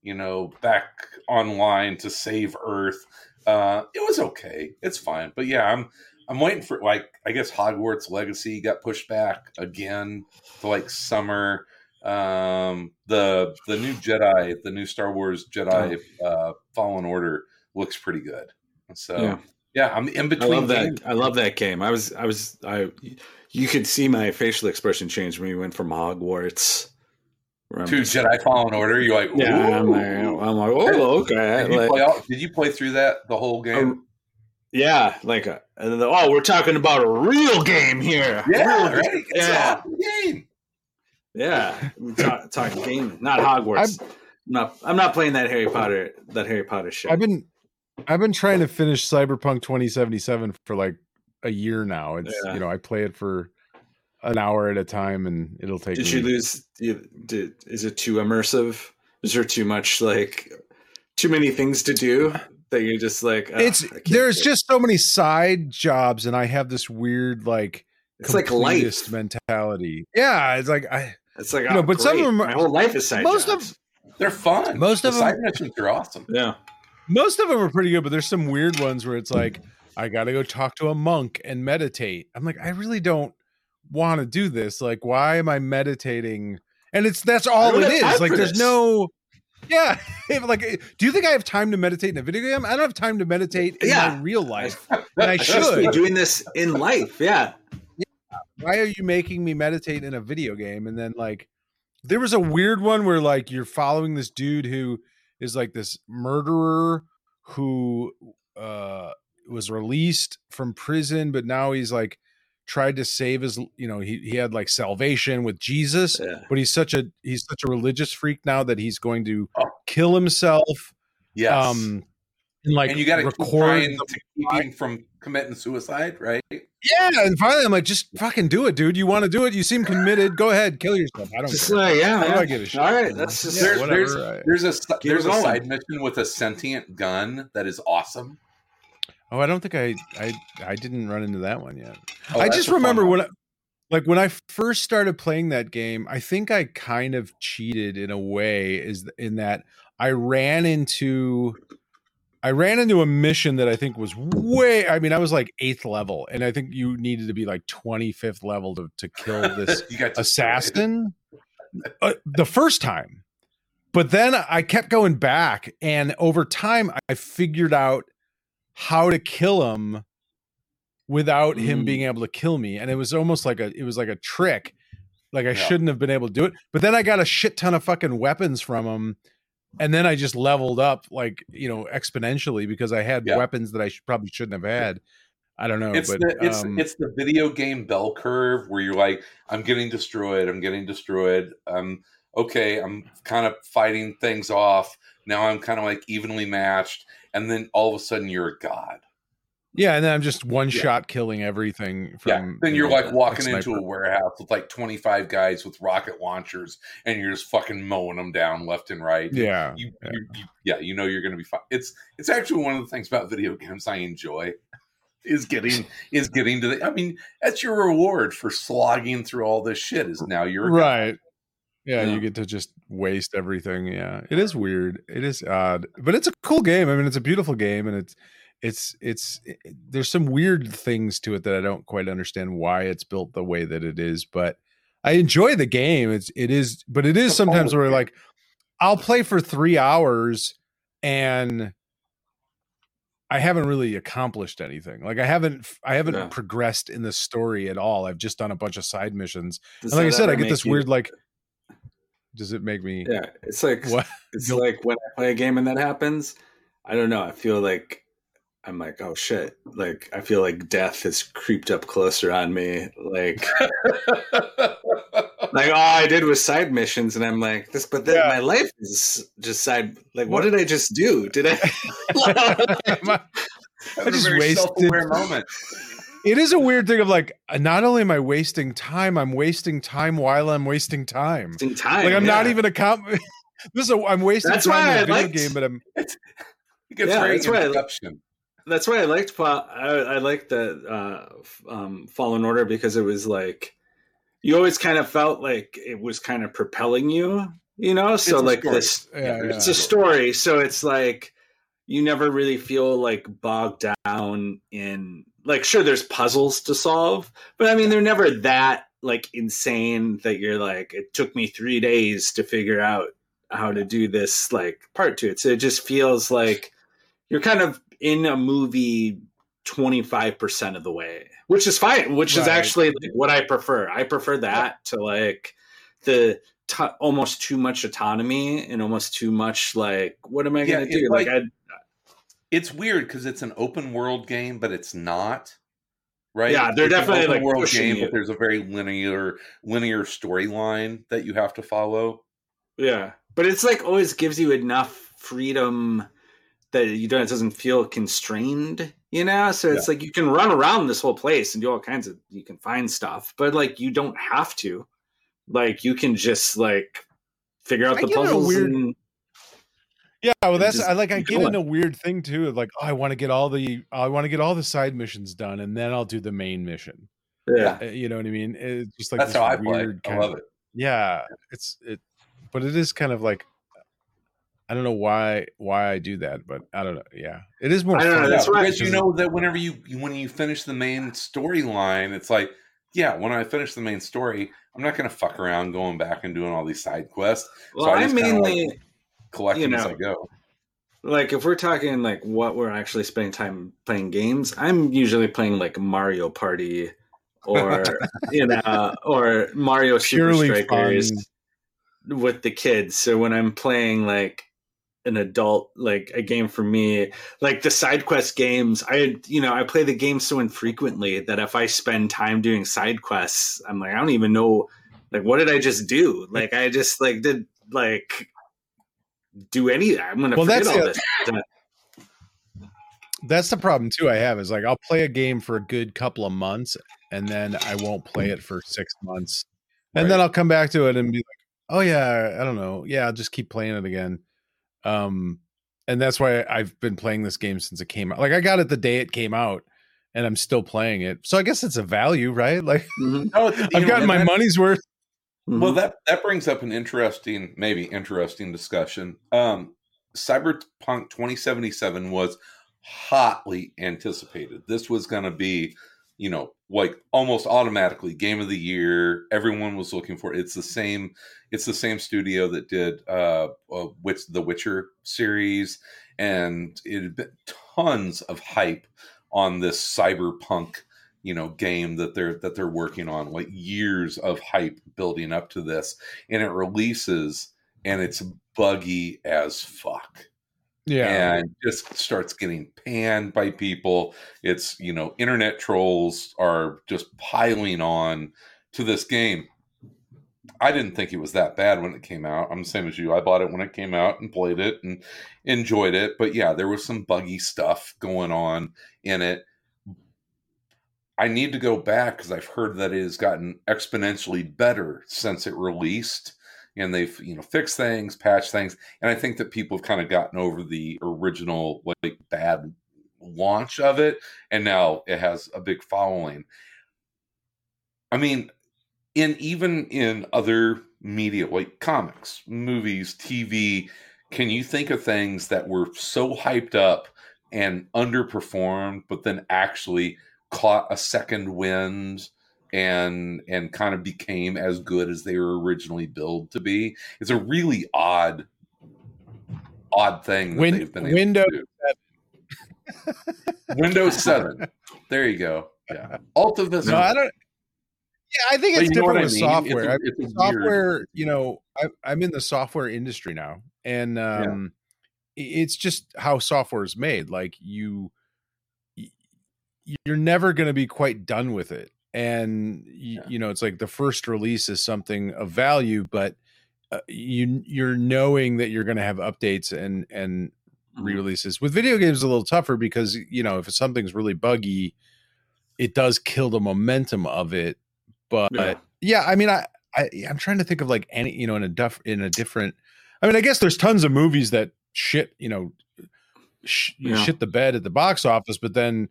you know, back online to save Earth. Uh it was okay. It's fine. But yeah, I'm I'm waiting for like I guess Hogwarts Legacy got pushed back again to like summer. Um, the the new Jedi, the new Star Wars Jedi uh, Fallen Order looks pretty good. So Yeah. yeah, I'm in between. I love that. games. I love that game. I was, I was, I. You could see my facial expression change when we went from Hogwarts where I'm To just- Jedi Fallen Order, you're like, Yeah, I'm like, I'm like, oh, okay. Did you, Like, play all, did you play through that the whole game? yeah, like, uh, and then, oh, we're talking about a real game here. yeah, Real- right. It's yeah. an game. Yeah, we talk, talking game, not Hogwarts. I'm, not. I'm not playing that Harry Potter. That Harry Potter shit. I've been I've been trying to finish Cyberpunk 2077 for like a year now. It's Yeah. you know I play it for an hour at a time, and it'll take. Did me, you lose? You, did is it too immersive? Is there too much like too many things to do that you're just like? "Ugh, It's there's do just so many side jobs, and I have this weird like It's like life. mentality. Yeah, it's like I It's like you know, oh, but some of them are- my whole life is side most jobs. of They're fun. Most of the of 'em- side missions are awesome. yeah. most of them are pretty good, but there's some weird ones where it's like I got to go talk to a monk and meditate. I'm like I really don't want to do this. Like why am I meditating? And it's that's all it is. Like there's this. no yeah, like, do you think I have time to meditate in a video game? I don't have time to meditate in Yeah. my real life, and I should be doing this in life. Yeah. why are you making me meditate in a video game and then like there was a weird one where like you're following this dude who is like this murderer who uh was released from prison but now he's like tried to save his you know he, he had like salvation with jesus Yeah. but he's such a he's such a religious freak now that he's going to Oh. kill himself Yes. um and like and you got to record to keep him from committing suicide, right? Yeah, and finally I'm like, just fucking do it, dude. You want to do it? You seem committed. Go ahead, kill yourself. I don't Just care. like, yeah, What do. I give a shit? All right, that's just Yeah, there's there's I- there's a there's a side mission with a sentient gun that is awesome. Oh, I don't think I I I didn't run into that one yet. Oh, I just remember when I, like when I first started playing that game, I think I kind of cheated in a way is in that I ran into I ran into a mission that I think was way I mean I was like 8th level and I think you needed to be like 25th level to to kill this you got destroyed. assassin uh, the first time. But then I kept going back, and over time, I figured out how to kill him without him Mm. being able to kill me. And it was almost like a it was like a trick. Like I Yeah. shouldn't have been able to do it. But then I got a shit ton of fucking weapons from him. And then I just leveled up like, you know, exponentially because I had Yeah. weapons that I should, probably shouldn't have had. I don't know. It's but the it's um, it's the video game bell curve where you're like, I'm getting destroyed, I'm getting destroyed. Um, okay, I'm kind of fighting things off. Now I'm kind of like evenly matched, and then all of a sudden you're a god. yeah, and then I'm just one shot killing everything from yeah. Then you you're know, like walking into a warehouse with like 25 guys with rocket launchers, and you're just fucking mowing them down left and right. Yeah. You, you, you yeah, you know you're going to be fine. It's it's actually one of the things about video games I enjoy is getting is getting to the. I mean, that's your reward for slogging through all this shit. Is now you're right yeah, Yeah. you get to just waste everything yeah it is weird it is odd but it's a cool game i mean it's a beautiful game and it's it's it's it, there's some weird things to it that i don't quite understand why it's built the way that it is but i enjoy the game it's it is but it is It's a fun sometimes where like i'll play for three hours and I haven't really accomplished anything. Like I haven't I haven't Yeah. progressed in the story at all. I've just done a bunch of side missions. And like I said, I get this you- weird like does it make me Yeah, it's like what it's like when I play a game and that happens. I don't know. I feel like I'm like, oh shit! Like I feel like death has creeped up closer on me. Like, like all I did was side missions, and I'm like, this. But then Yeah. my life is just side. Like, What- what, did I just do? Did I? A just wasted- moment. It is a weird thing of like uh, not only am I wasting time, I'm wasting time while I'm wasting time. in time. Like I'm not even a comp this is a I'm wasting That's time why in a I video liked- game, but I'm It gets Yeah, very that's why I- Inception. That's why I liked Fa- I, I liked the uh, f- um, Fallen Order because it was like you always kind of felt like it was kind of propelling you, you know. So It's like story. this, Yeah, yeah. it's a story. So it's like you never really feel like bogged down in like sure there's puzzles to solve, but I mean they're never that like insane that you're like it took me three days to figure out how to do this like part to it. So it just feels like you're kind of in a movie 25% of the way which is fine which is actually like what i prefer. I prefer that to like the t- almost too much autonomy and almost too much like what am i Yeah, gonna do? Like, like- i It's weird because it's an open world game, but it's not. Right? Yeah, they're It's an definitely, open like, world game, you. but there's a very linear linear storyline that you have to follow. yeah but it's like always gives you enough freedom that you don't it doesn't feel constrained You know, so it's like you can run around this whole place and do all kinds of you can find stuff, but like you don't have to. Like you can just like figure out I the get a puzzles weird- and Yeah, well, that's just I like I keep get going. in a weird thing too. Like, oh, I want to get all the I want to get all the side missions done, and then I'll do the main mission. yeah. Uh, You know what I mean? It's just like That's how I play. I love of- it. Yeah, it's it, but it is kind of like I don't know why why I do that, but I don't know. Yeah, it is more. I don't know, that's why- because you know that whenever you you- when you finish the main storyline, it's like, yeah, when I finish the main story, I'm not going to fuck around going back and doing all these side quests. Well, I just kinda, like, mainly collect you them as know, I go. like if we're talking like what we're actually spending time playing games, I'm usually playing like Mario Party or you know or Mario Super Purely Strikers fun. with the kids. So when I'm playing like an adult like a game for me like the side quest games i you know i play the game so infrequently that if i spend time doing side quests i'm like i don't even know like what did i just do like i just like did like do any i'm gonna Well, forget that's all the- this That's the problem too. I have is like I'll play a game for a good couple of months, and then I won't play it for six months, and then I'll come back to it and be like, "Oh yeah, I don't know, yeah, I'll just keep playing it again." Um, and that's why I've been playing this game since it came out. Like I got it the day it came out, and I'm still playing it. So I guess it's a value, right? Like No, it's- you I've know, gotten my money's worth. Mm-hmm. Well, that that brings up an interesting, maybe interesting discussion. Um, Cyberpunk 2077 was hotly anticipated. This was going to be, you know, like almost automatically game of the year. Everyone was looking for it. It's the same. It's the same studio that did uh, uh which the Witcher series, and it had been tons of hype on this cyberpunk you know game that they're that they're working on like years of hype building up to this and it releases and it's buggy as fuck. Yeah. and just starts getting panned by people. It's you know internet trolls are just piling on to this game. I didn't think it was that bad when it came out. I'm the same as you. I bought it when it came out and played it and enjoyed it. But yeah there was some buggy stuff going on in it I need to go back because I've heard that it has gotten exponentially better since it released, and they've you know fixed things, patched things, and I think that people have kind of gotten over the original like bad launch of it, and now it has a big following. I mean, in even in other media like comics, movies, TV, can you think of things that were so hyped up and underperformed, but then actually caught a second wind and and kind of became as good as they were originally billed to be. It's a really odd odd thing that Win- they've been able Windows to do. Windows 7. There you go. Yeah. Alta Vista. No, I don't. Yeah, I think it's you know what different I with mean? software. It's a- I- it's a weird- software, you know, I, I'm in the software industry now, and um, i- it's just how software is made. Like you, you're never going to be quite done with it, and you, you know, it's like the first release is something of value, but uh, you you're knowing that you're going to have updates and and Mm-hmm. re-releases. With video games, a little tougher because you know if something's really buggy, it does kill the momentum of it. But Yeah. yeah, I mean, I, I I'm trying to think of like any you know in a duff in a different. I mean, I guess there's tons of movies that shit you know sh- Yeah. shit the bed at the box office, but then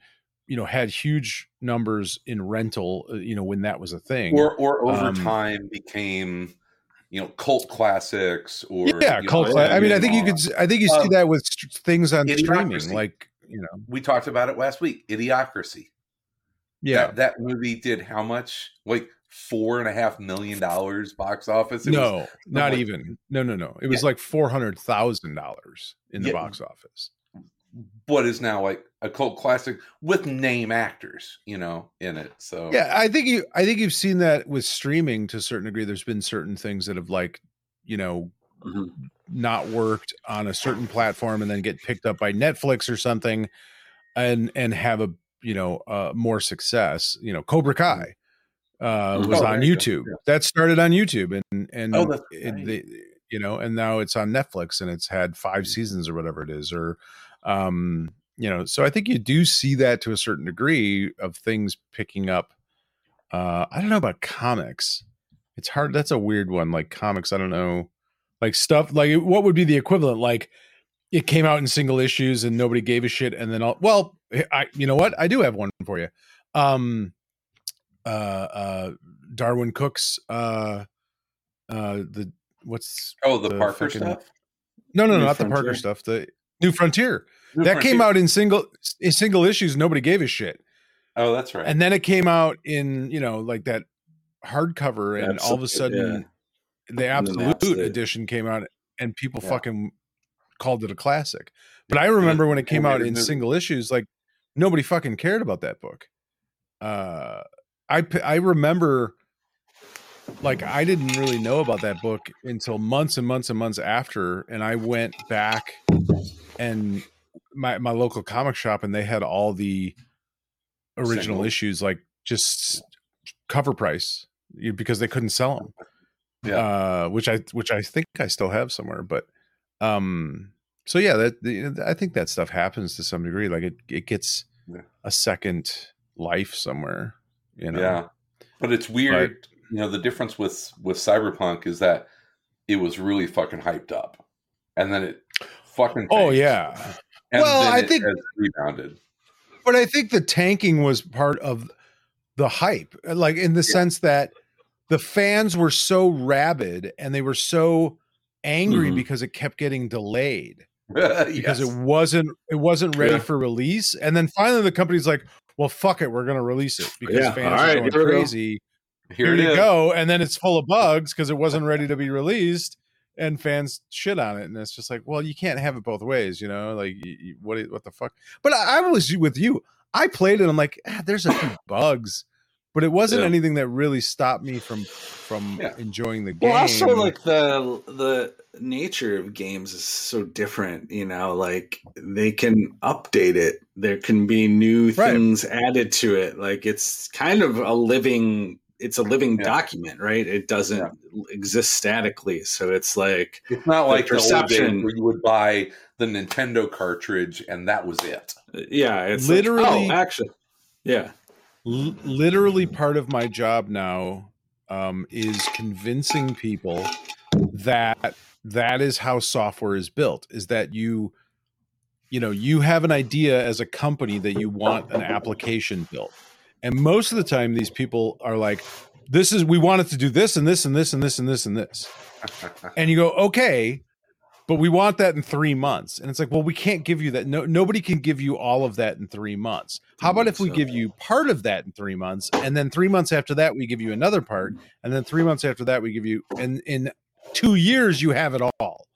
you know had huge numbers in rental. uh, You know when that was a thing. or or over Um, time became you know cult classics or yeah, you know, cult. cla- I mean, I think you could. i think you see Um, that with things on streaming, like you know. we talked about it last week idiocracy Yeah. that, that movie did how much like four and a half million dollars box office It was- no, not like- even. No, no, no. It was Yeah. like four hundred thousand dollars in the Yeah. box office. What is now like a cult classic with name actors you know in it so Yeah, I think you. I think you've seen that with streaming to a certain degree. There's been certain things that have like, you know, Mhm. not worked on a certain platform and then get picked up by Netflix or something, and and have a you know uh, more success. You know, Cobra Kai uh, was Oh, on there you go. YouTube. That started on YouTube, and and Oh, that's it- right. you know, and now it's on Netflix, and it's had five seasons or whatever it is, or um you know, so I think you do see that to a certain degree of things picking up. Uh, I don't know about comics. It's hard. That's a weird one. Like comics, I don't know. Like stuff like what would be the equivalent? Like it came out in single issues and nobody gave a shit, and then all. Well, I you know what? I do have one for you. Um, uh, uh, Darwyn Cooke's uh, uh, the what's Oh, the, Parker fucking- stuff. No, no, no, New not the Parker stuff. The New Frontier New that came Frontier. out in single in single issues. Nobody gave a shit, Oh, that's right. and then it came out in you know like that hardcover, and all of a Absolute- sudden the And then absolute Absolute. edition came out, and people Yeah. fucking called it a classic. But I remember when it came out in single issues, like nobody fucking cared about that book. Uh, I I remember like I didn't really know about that book until months and months and months after, and I went back and my my local comic shop, and they had all the original Single. issues, like just cover price because they couldn't sell them. Yeah. Uh, which I which I think I still have somewhere, but um, so yeah, that the, I think that stuff happens to some degree. Like it it gets Yeah. a second life somewhere. You know. Yeah, but it's weird. you know, the difference with with Cyberpunk is that it was really fucking hyped up, and then it fucking. Oh yeah. And Well, I it think- has rebounded. But I think the tanking was part of the hype, like in the sense that the fans were so rabid and they were so angry Mhm. because it kept getting delayed because because it wasn't it wasn't ready Yeah. for release. And then finally the company's like, "Well, fuck it, we're going to release it because Yeah, fans all are right, going here crazy." here, Here, you go, and then it's full of bugs because it wasn't ready to be released. And fans shit on it, and it's just like, well, you can't have it both ways, you know. Like, you, you- what? What the fuck? But I, I was with you. I played it. I'm like, ah, there's a few bugs, but it wasn't Yeah. anything that really stopped me from from Yeah. enjoying the game. Well, also like the the nature of games is so different. You know, like they can update it. There can be new Right. things added to it. Like it's kind of a living. It's a living Yeah. document, right? It doesn't Yeah. exist statically. So it's like It's not like the, old perception- days where you would buy the Nintendo cartridge and that was it. yeah, it's Literally- Like, oh, actually, yeah. L- literally part of my job now um, is convincing people that that is how software is built is that you you know you have an idea as a company that you want an application built and most of the time these people are like this is we wanted to do this and this and this and this and this and this. And you go okay but we want that in three months. And it's like well we can't give you that. No nobody can give you all of that in three months. How about if we give you part of that in three months and then three months after that we give you another part and then three months after that we give you and in two years you have it all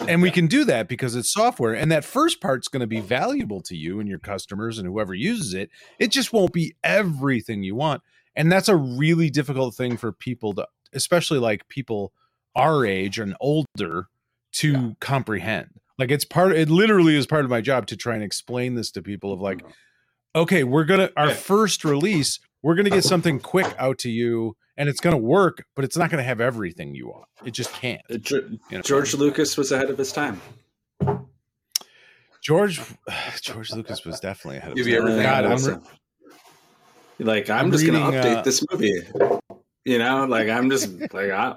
and we can do that because it's software and that first part's going to be valuable to you and your customers and whoever uses it. It just won't be everything you want and that's a really difficult thing for people to especially like people our age and older to comprehend. Like it's part it literally is part of my job to try and explain this to people of like mm-hmm. okay we're gonna our Yeah. first release we're gonna get something quick out to you and it's gonna work but it's not gonna have everything you want it just can't Uh, Ge- you know? George Lucas was ahead of his time. george george lucas was definitely ahead of his time. everything God, I'm Listen. like I'm, I'm just gonna update uh, this movie. You know, like I'm just like I,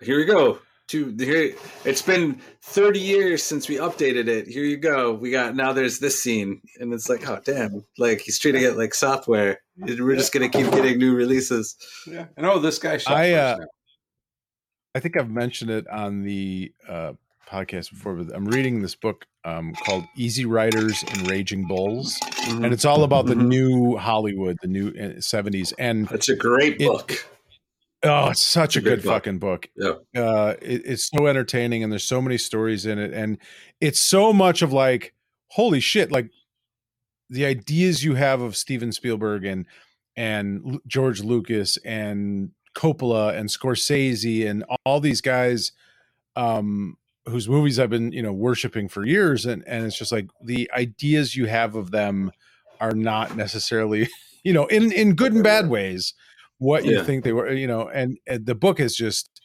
here we go. To here, it's been 30 years since we updated it. Here you go. We got now. There's this scene, and it's like, oh damn! Like he's treating it like software. We're just gonna keep getting new releases. Yeah. And oh, this guy shot I, first uh. I think I've mentioned it on the uh, podcast before, but I'm reading this book um, called Easy Riders and Raging Bulls, Mm-hmm. and it's all about the Mhm. new Hollywood, the new uh, 70s. And it's a great It- book. oh, it's such a It's a good good book. fucking book. Yep. Uh, it, it's so entertaining, and there's so many stories in it, and it's so much of like, holy shit, like the ideas you have of Steven Spielberg and and George Lucas and Coppola and Scorsese and all these guys um whose movies I've been, you know, worshiping for years and and it's just like the ideas you have of them are not necessarily, you know, in in good and bad ways what you think they were, you know, and, and the book is just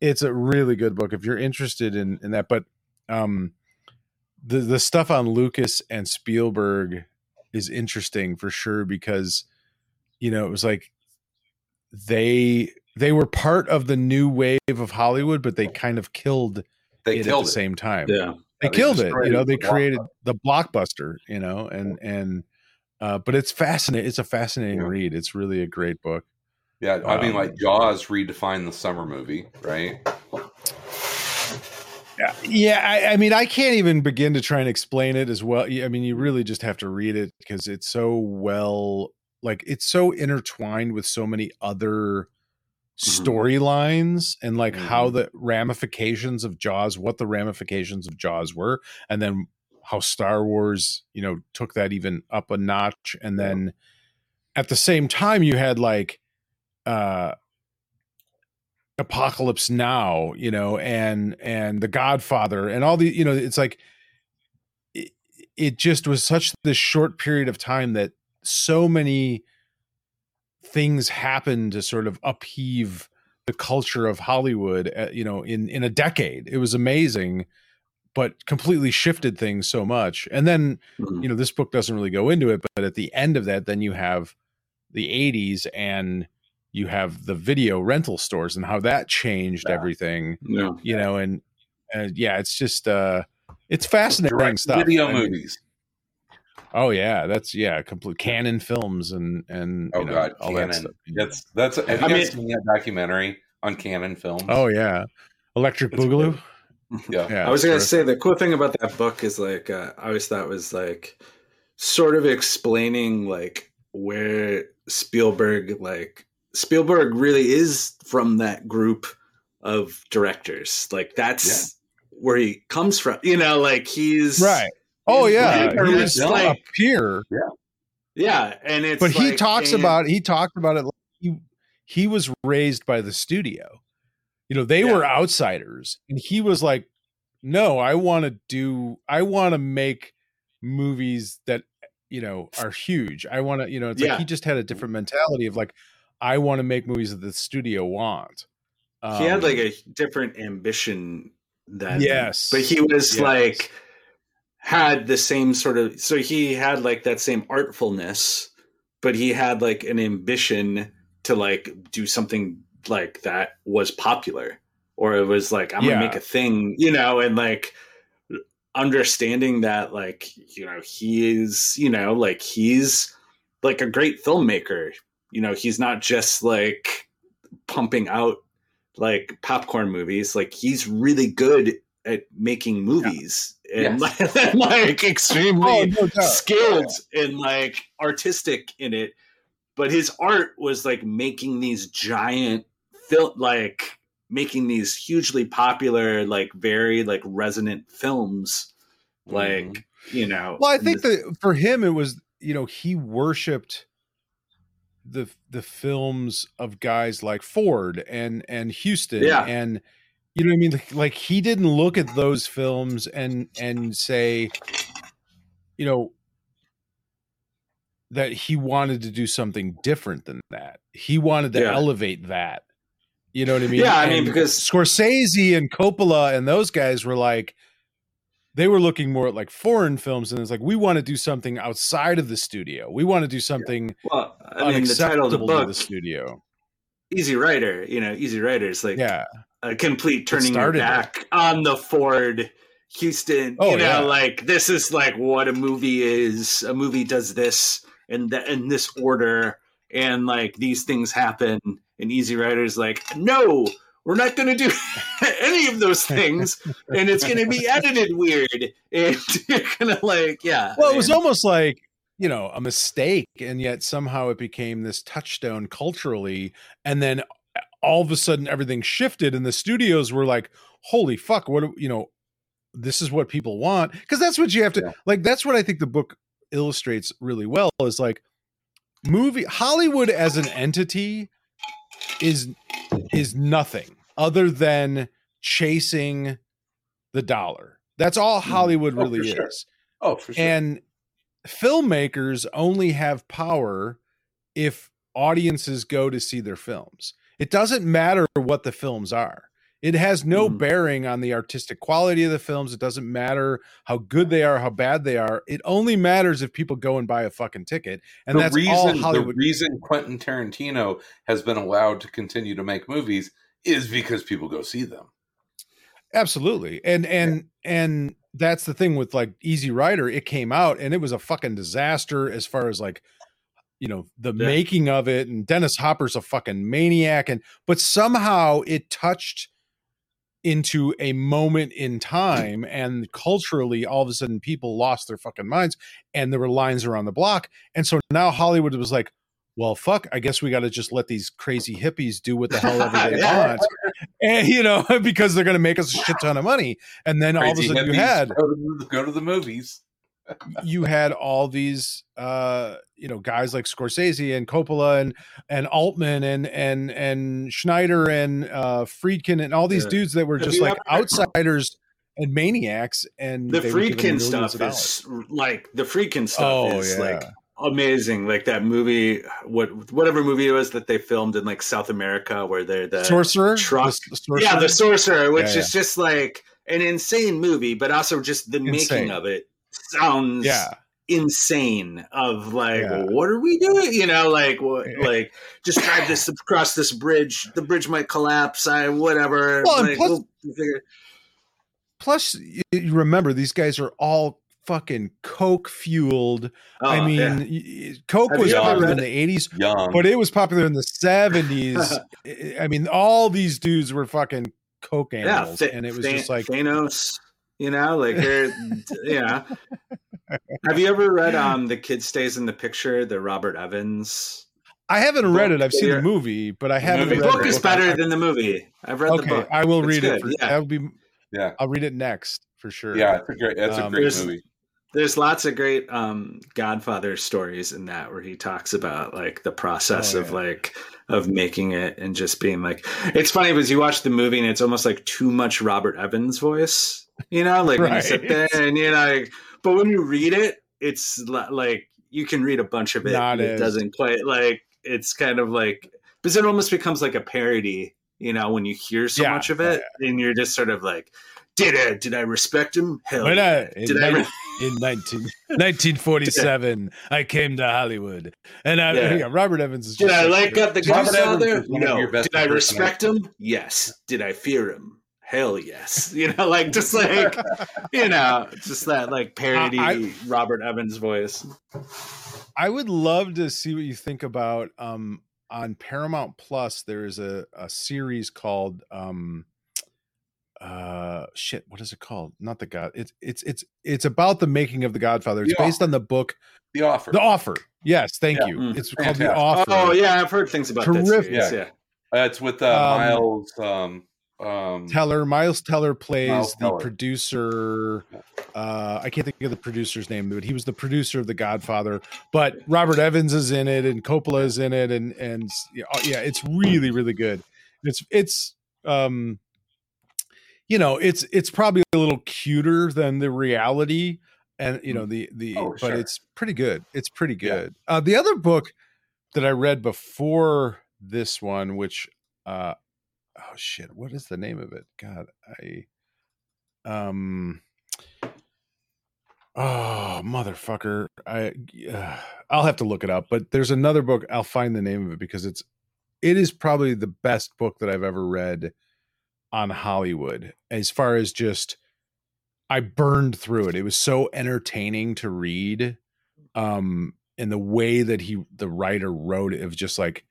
it's a really good book if you're interested in in that but um the the stuff on Lucas and Spielberg is interesting for sure because you know it was like they they were part of the new wave of Hollywood, but they kind of killed They it killed at the it. same time. Yeah. They they killed it. You know, they the created the blockbuster. You know, and and uh, but it's fascinating. It's a fascinating Yeah. read. It's really a great book. Yeah, I mean, Um, like Jaws redefined the summer movie, right? Yeah, yeah. I, I mean, I can't even begin to try and explain it as well. I mean, you really just have to read it because it's so well, like it's so intertwined with so many other storylines and like how the ramifications of Jaws, what the ramifications of Jaws were, and then how Star Wars, you know, took that even up a notch, and then at the same time, you had like uh apocalypse now you know and and the godfather and all the you know it's like it, it just was such this short period of time that so many things happened to sort of upheave the culture of hollywood uh, you know in in a decade it was amazing but completely shifted things so much and then Mhm. you know this book doesn't really go into it but at the end of that then you have the 80s and you have the video rental stores and how that changed everything Yeah. you know and uh, yeah it's just uh it's fascinating Direct stuff video I mean, movies. oh yeah that's yeah complete Cannon films and and Oh you know, god, all that stuff That's that's. Have you I guys mean- seen that documentary on Cannon Films? oh yeah electric It's boogaloo yeah. yeah I was gonna terrific. say the cool thing about that book is like uh, I always thought was like sort of explaining like where Spielberg like Spielberg really is from that group of directors. Like that's where he comes from. You know, like he's right oh he's yeah like- he was like- a peer yeah, yeah, and it's but he talks and- about he talked about it like he he was raised by the studio you know they Yeah. were outsiders and he was like no i want to do i want to make movies that you know are huge i want to you know it's Yeah. like he just had a different mentality of like i want to make movies that the studio want he had Um, like a different ambition than Yes. but he was Yes. like had the same sort of so he had like that same artfulness but he had like an ambition to like do something like that was popular or it was like i'm Yeah. gonna make a thing you know and like understanding that like you know he is you know like he's like a great filmmaker you know he's not just like pumping out like popcorn movies like he's really good at making movies and like, like oh, extremely Oh, no skilled and like artistic in it. But his art was like making these giant film like making these hugely popular like very like resonant films like mm-hmm. you know Well, I think this- that for him, it was you know he worshipped the the films of guys like Ford and and Huston, Yeah. and you know what I mean. Like, like he didn't look at those films and and say, you know, that he wanted to do something different than that. He wanted to Yeah. elevate that. You know what I mean? Yeah, I mean, And because- Scorsese and Coppola and those guys were like, they were looking more at like foreign films, and it's like we want to do something outside of the studio. We want to do something well i mean the title of the book the studio. easy rider you know easy rider is like Yeah, a complete turning your started it. back on the Ford Huston. Oh, you know, yeah. like this is like what a movie is. A movie does this and that in this order, and like these things happen. And Easy Rider's like, no, we're not going to do any of those things, and it's going to be edited weird, and you're going to like, yeah. Well, it was and- almost like you know a mistake, and yet somehow it became this touchstone culturally, and then all of a sudden everything shifted, and the studios were like, "Holy fuck! What you know? This is what people want." Because that's what you have to like. That's what I think the book illustrates really well. Is like movie Hollywood as an entity is is nothing other than chasing the dollar. That's all hmm. Hollywood Oh, really sure. is. Oh, for sure. And filmmakers only have power if audiences go to see their films. It doesn't matter what the films are. It has no Mhm. bearing on the artistic quality of the films. It doesn't matter how good they are, how bad they are. It only matters if people go and buy a fucking ticket. And the that's reason all the reason Quentin Tarantino has been allowed to continue to make movies is because people go see them. Absolutely. And and and that's the thing with like Easy Rider, it came out and it was a fucking disaster as far as like you know the Yeah. making of it and Dennis Hopper's a fucking maniac and but somehow it touched into a moment in time and culturally all of a sudden people lost their fucking minds and there were lines around the block and so now Hollywood was like well fuck I guess we got to just let these crazy hippies do what the hell ever they want and you know because they're going to make us a shit ton of money and then all of a Crazy sudden you had go to, the- go to the movies. You had all these uh you know guys like Scorsese and Coppola and and Altman and and and Schneider and uh Friedkin and all these Yeah. dudes that were just like outsiders and maniacs and the they were given Friedkin stuff is like the Friedkin stuff Oh, is yeah. like amazing. Like that movie, what whatever movie it was that they filmed in like South America, where they're the sorcerer truck. The- the sorcerer? Yeah, the sorcerer, which Yeah, is just like an insane movie, but also just the Insane. making of it sounds yeah insane. Of like, Yeah. what are we doing? You know, like what, like just drive this across this bridge. The bridge might collapse. I whatever. Well, like, plus- we'll plus you, you remember these guys are all fucking coke fueled i Oh, mean yeah. y- y- coke Have was you popular in the 80s Young. but it was popular in the 70s I- i mean all these dudes were fucking coke animals Th- and it was Tha- just like Thanos. You know, like they're yeah. Have you ever read um the kid stays in the picture, the Robert Evans? I haven't read it. I've seen the movie, but I haven't The read book the is book. better I- than the movie. I've read the okay, book. I will It's read it. For, yeah. That'll be. Yeah. I'll read it next for sure. Yeah, it's a great. That's a Um, great there's- movie. There's lots of great um Godfather stories in that where he talks about like the process Oh, of like of making it and just being like it's funny because you watch the movie and it's almost like too much Robert Evans voice. You know, like when you sit there and you know like, but when you read it, it's like you can read a bunch of it. Not and it as- doesn't quite like it's kind of like because it almost becomes like a parody, you know, when you hear so Yeah, much of it and you're just sort of like, did I did I respect him? Hell When yeah. I, in, Did I re- in 19, 1947, I came to Hollywood, and I, Yeah. yeah, Robert Evans is. Did I like- like up the Robert Evans Godfather? is one of No. Did I respect him? Yes. Did I fear him? Hell yes. You know, like just like you know, just that like parody I- Robert Evans voice. I would love to see what you think about um on Paramount Plus. There is a a series called um uh shit what is it called not the god it's it's it's it's about the making of the godfather it's The based on the book The offer. the offer yes thank Yeah. you Mm. it's called the offer Oh yeah, I've heard things about that Terrific. series. Yeah. Yeah. Uh, it's with uh, Um, Miles. Um, um, Teller, Miles Teller plays Miles the Teller. producer. Uh, I can't think of the producer's name, but he was the producer of The Godfather. But Robert Evans is in it, and Coppola is in it, and and yeah, oh, yeah, it's really really good. It's it's um, you know, it's it's probably a little cuter than the reality, and you know the the, Oh, but sure. it's pretty good. It's pretty Yeah. good. Uh, the other book that I read before this one, which uh oh shit what is the name of it? God i um oh motherfucker i uh, i'll have to look it up but there's another book i'll find the name of it because it's it is probably the best book that i've ever read on hollywood as far as just i burned through it. It was so entertaining to read um and the way that he the writer wrote it, it was just like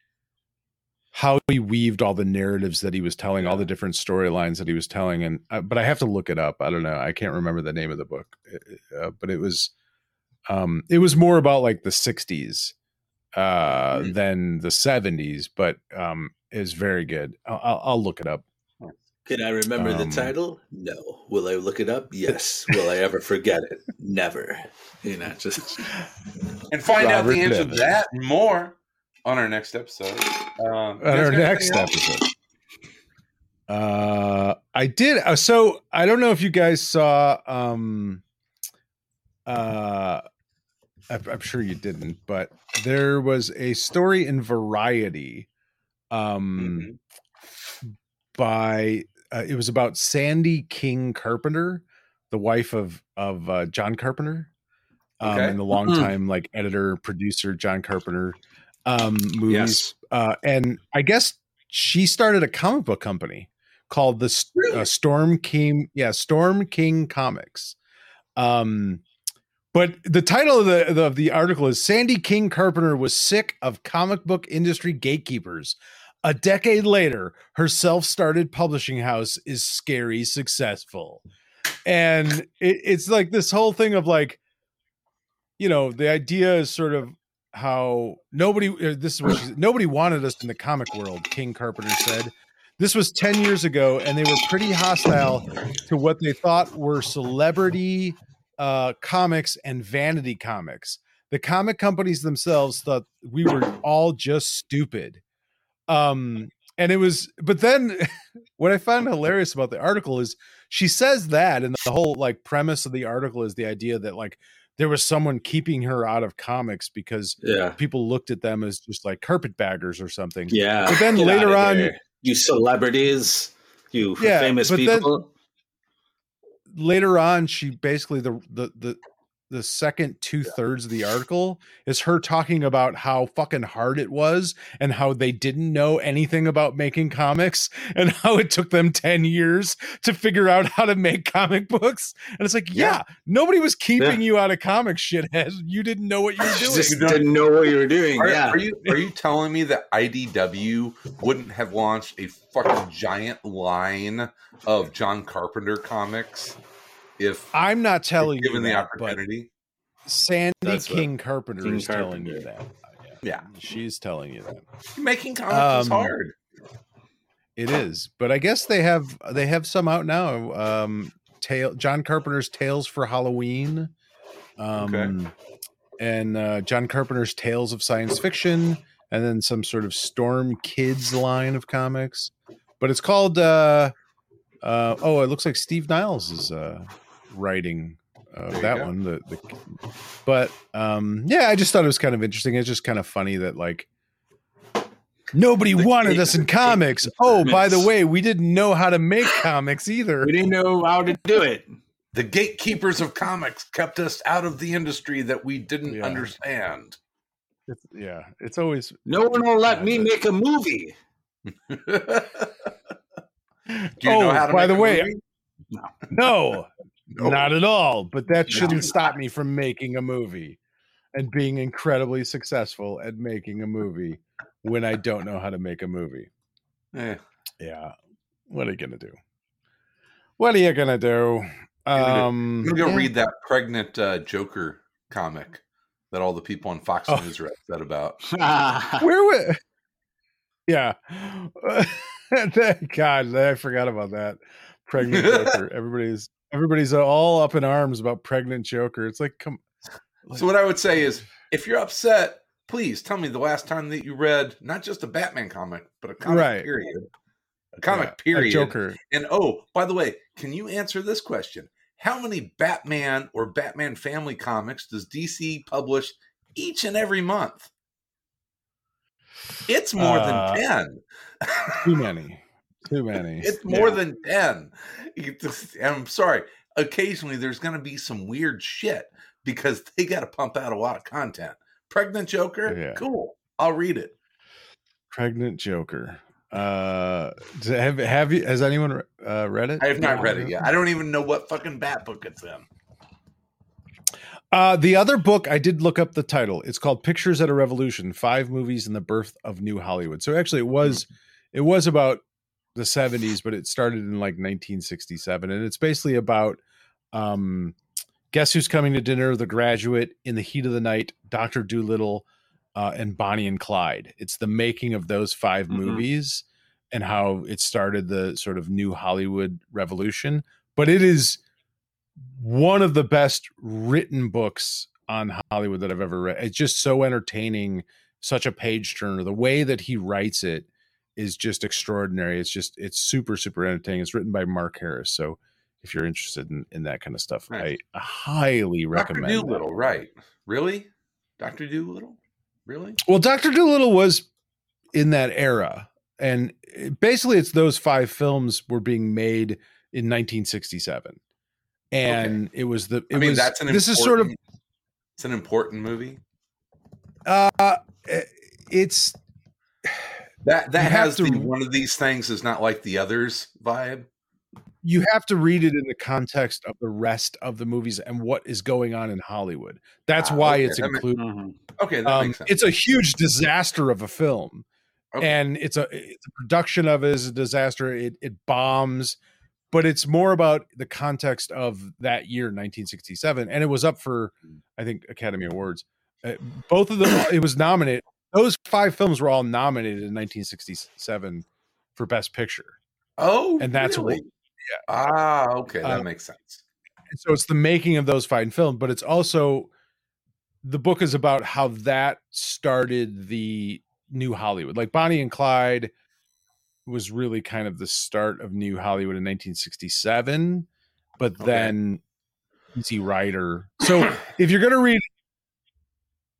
how he weaved all the narratives that he was telling, all the different storylines that he was telling, and uh, but I have to look it up. I don't know. I can't remember the name of the book, uh, but it was, um, it was more about like the '60s uh, Mm. than the '70s, but um, is very good. I'll, I'll, I'll look it up. Can I remember Um, the title? No. Will I look it up? Yes. Will I ever forget it? Never. You know, just and find out the answer Evans. to that and more on our next episode. Um, on our next episode. Uh, I did. Uh, so I don't know if you guys saw. Um, uh, I'm, I'm sure you didn't, but there was a story in Variety, um, by uh, it was about Sandy King Carpenter, the wife of of uh, John Carpenter, um, Okay. and the longtime like editor producer John Carpenter um, movies. Yes. Uh, and I guess she started a comic book company called the S- uh, Storm King. Yeah, Storm King Comics. Um, but the title of the, the of the article is Sandy King Carpenter was sick of comic book industry gatekeepers. A decade later, her self-started publishing house is scary successful. And it, it's like this whole thing of like, you know, the idea is sort of how nobody uh, this is what she said, nobody wanted us in the comic world, King Carpenter said. This was 10 years ago, and they were pretty hostile to what they thought were celebrity uh, comics and vanity comics. The comic companies themselves thought we were all just stupid. Um, and it was, but then what I found hilarious about the article is she says that, and the whole like premise of the article is the idea that like there was someone keeping her out of comics because Yeah. people looked at them as just like carpetbaggers or something. Yeah. But then Get later on, here. you celebrities, you Yeah, famous then- people. later on she basically the the the the second two thirds of the article is her talking about how fucking hard it was and how they didn't know anything about making comics and how it took them 10 years to figure out how to make comic books. And it's like, yeah, nobody was keeping you out of comics, shithead. You didn't know what you were doing. Just didn't know what you were doing. Are, yeah. are you are you telling me that IDW wouldn't have launched a fucking giant line of John Carpenter comics if I'm not telling you given the that, but opportunity? Sandy That's King Carpenter King is telling you that. Yeah. She's telling you that. Making comics is Um, hard. It is, but I guess they have they have some out now. Um, Tale John Carpenter's Tales for Halloween, um, and uh, John Carpenter's Tales of Science Fiction, and then some sort of Storm Kids line of comics. But it's called. Uh, uh, oh, it looks like Steve Niles is uh, writing uh, There that one. The, the but um, yeah, I just thought it was kind of interesting. It's just kind of funny that like nobody wanted us in comics. Oh, by the way, we didn't know how to make comics either. We didn't know how to do it. The gatekeepers of comics kept us out of the industry that we didn't Yeah. understand. It's, yeah, it's always No one will let me make a movie. Do you oh, know how to by make the a way, movie? no, No. Not at all. But that shouldn't stop me from making a movie and being incredibly successful at making a movie when I don't know how to make a movie. Eh. Yeah, what are you gonna do? What are you gonna do? Um, gonna go read that pregnant uh, Joker comic that all the people on Fox Oh. News are upset about. Where would? Yeah. Thank God, I forgot about that. Pregnant Joker. Everybody's everybody's all up in arms about pregnant Joker. It's like, come. So what I would say is, if you're upset, please tell me the last time that you read not just a Batman comic, but a comic Right. period, a comic Yeah, a period, Joker. And oh, by the way, can you answer this question? How many Batman or Batman family comics does DC publish each and every month? It's more Uh, than ten. Too many. Too many. It's more Yeah. than 10. Just- I'm sorry. Occasionally there's going to be some weird shit because they got to pump out a lot of content. Pregnant Joker? Yeah. Cool. I'll read it. pregnant Joker. Uh, have have you? Has anyone uh, read it? I have not read it yet. I don't even know what fucking bat book it's in. Uh, the other book, I did look up the title. It's called Pictures at a Revolution: Five Movies and the Birth of New Hollywood. So actually, it was it was about the 70s, but it started in like 1967, and it's basically about um, Guess Who's Coming to Dinner, The Graduate, In the Heat of the Night, Doctor Dolittle, uh, and Bonnie and Clyde. It's the making of those 5 Mhm. movies and how it started the sort of new Hollywood revolution. But it is one of the best written books on Hollywood that I've ever read. It's just so entertaining, such a page turner. The way that he writes it is just extraordinary. It's just it's super super entertaining. It's written by Mark Harris. So if you're interested in, in that kind of stuff, Nice. I highly recommend. that. Dolittle, right. Really? Dr. Dolittle? Really? Well, Doctor Dolittle was in that era, and basically it's those five films were being made in 1967 and it was the it I mean, was that's an this is sort of it's an important movie. uh it's That that You has to- the one of these things is not like the others vibe. you have to read it in the context of the rest of the movies and what is going on in Hollywood. That's Ah, why okay, it's that ma- included. Okay, that Um, makes sense. it's a huge disaster of a film, Okay. and it's a it's a production of it is a disaster. It it bombs, but it's more about the context of that year, 1967, and it was up for I think Academy Awards. Uh, both of them, it was nominated. Those five films were all nominated in 1967 for Best Picture. Oh, and that's really? what Ah, okay, that Uh, makes sense. So it's the making of those five films, but it's also the book is about how that started the new Hollywood. Like Bonnie and Clyde was really kind of the start of new Hollywood in 1967, but then Easy Rider. So if you're going to read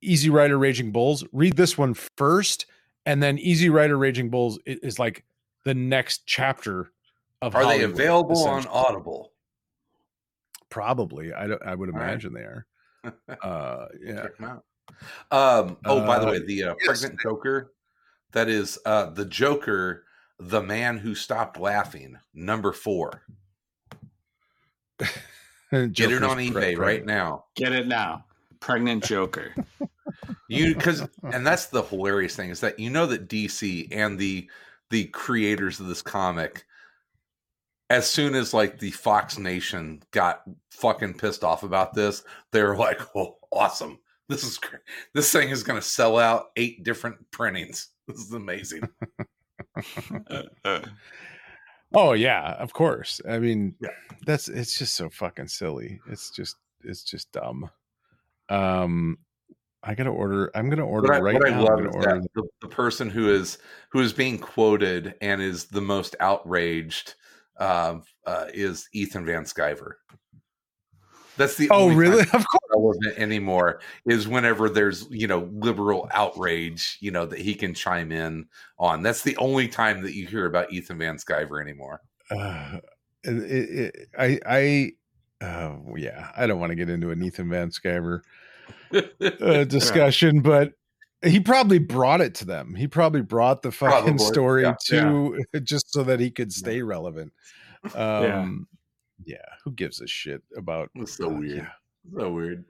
Easy Rider Raging Bulls, read this one first and then Easy Rider Raging Bulls i- is like the next chapter of Are they available on. Audible? Probably. I don't I would All right. imagine they are. Uh yeah. Check 'em out. Um, oh, by the Uh, way, the uh, yes. pregnant Joker, that is uh, the Joker, the man who stopped laughing, number four. Get it Joker's on pre- eBay right now. Get it now. Pregnant Joker. You because and that's the hilarious thing is that you know that DC and the the creators of this comic, as soon as like the Fox Nation got fucking pissed off about this, they were like, "Oh, awesome! This is great. This thing is going to sell out eight different printings. This is amazing." Oh yeah, of course. I mean, that's it's just so fucking silly. It's just it's just dumb. Um I gotta order I'm gonna order what I, right what I now. I'm love is order that the, the person who is who is being quoted and is the most outraged um, uh, is Ethan Van Sciver. That's the Oh, only really? time it's relevant anymore is whenever there's you know liberal outrage you know that he can chime in on. That's the only time that you hear about Ethan Van Sciver anymore. uh, it, it, it- I I uh, yeah, I don't want to get into an Ethan Van Sciver uh, discussion, but he probably brought it to them. He probably brought the fucking Probably, story yeah, to just so that he could stay relevant. Um, yeah. who gives a shit about? It's so uh, weird. yeah, So weird.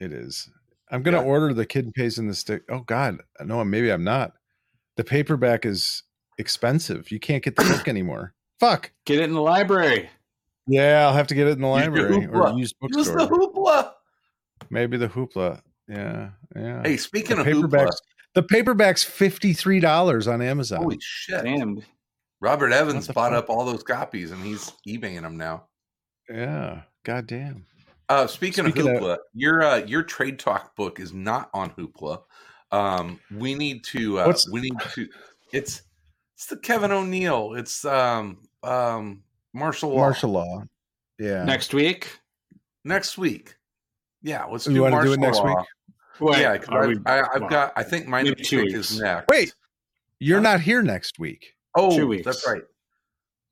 it is. I'm gonna Yeah. order the Kid Stays in the Picture. Oh God, no, maybe I'm not. The paperback is expensive. You can't get the book anymore. Fuck. Get it in the library. Yeah, I'll have to get it in the library or hoopla. used Use the hoopla. Maybe the hoopla. Yeah, yeah. Hey, speaking the of hoopla, paperbacks, the paperback's fifty three dollars on Amazon. holy shit! Damn. Robert Evans bought fuck? up all those copies and he's eBaying them now. Yeah, goddamn. Uh, speaking, Speaking of of- Hoopla, your uh, your trade talk book is not on Hoopla. Um, we need to. Uh, What's- we need to. It's it's the Kevin O'Neill. It's um um Marshal Law. Marshal Law. Yeah. Next week. next week. Yeah, let's You do wanna do Marshal it next law. week? Wait, yeah, 'cause are I've, we- I, I've well, got. I think my next two pick is weeks. next. Wait, you're not here next week. oh, two weeks. That's right.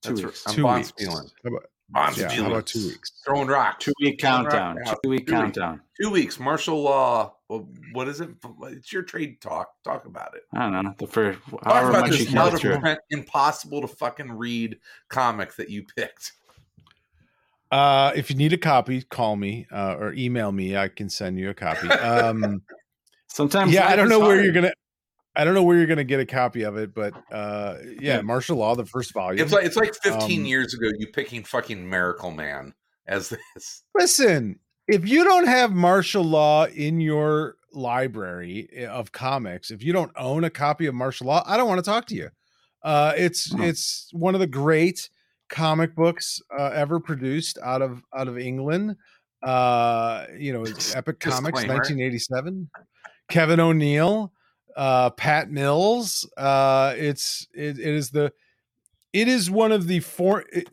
Two That's weeks. right. I'm two Bon weeks. Spielen. How about, Bon yeah, how about two weeks? Throwing rocks. Two week rock countdown. Two week Two weeks. countdown. Two weeks. Marshal Law. Well, what is it? It's your trade talk. Talk about it. I don't know. The first Talk however about much this can out get of print, impossible to fucking read comic that you picked. Uh, if you need a copy, call me uh, or email me. I can send you a copy. Um, Sometimes yeah, I don't is know where you're gonna. I don't know where you're gonna get a copy of it, but uh, yeah, Marshal Law, the first volume. It's like it's like 15 Um, years ago you picking fucking Miracleman as this. Listen, if you don't have Marshal Law in your library eh, of comics, if you don't own a copy of Marshal Law, I don't want to talk to you. Uh, it's Hmm. it's one of the great comic books uh, ever produced out of out of England. Uh, you know, Epic Comics, 1987. Kevin O'Neill, uh, Pat Mills. Uh, it's it, it is the it is one of the for, i-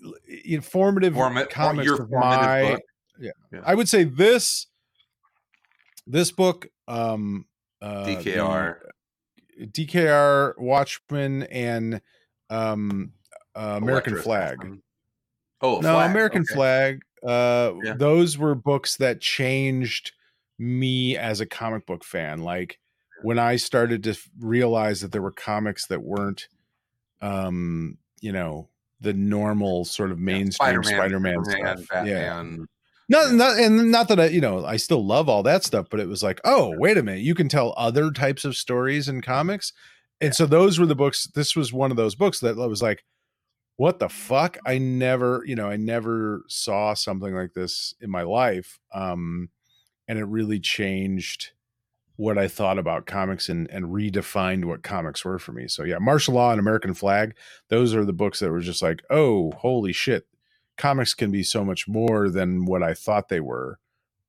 informative Forma- comics of formative my yeah. Yeah. I would say this this book um uh the- DKR. DKR, Watchmen, and um, uh, American Flagg. Oh, no, Flagg, American okay. Flagg. Uh, Yeah. those were books that changed me as a comic book fan. Like when I started to f- realize that there were comics that weren't, um, you know, the normal sort of mainstream Spider-Man, Superman, stuff. Yeah. Batman. Not, not, and not that I, you know, I still love all that stuff, but it was like, oh, wait a minute, you can tell other types of stories in comics, and so those were the books. This was one of those books that was like, what the fuck? I never, you know, I never saw something like this in my life, um, and it really changed what I thought about comics and and redefined what comics were for me. So yeah, Marshal Law and American Flagg, those are the books that were just like, oh, holy shit, comics can be so much more than what I thought they were.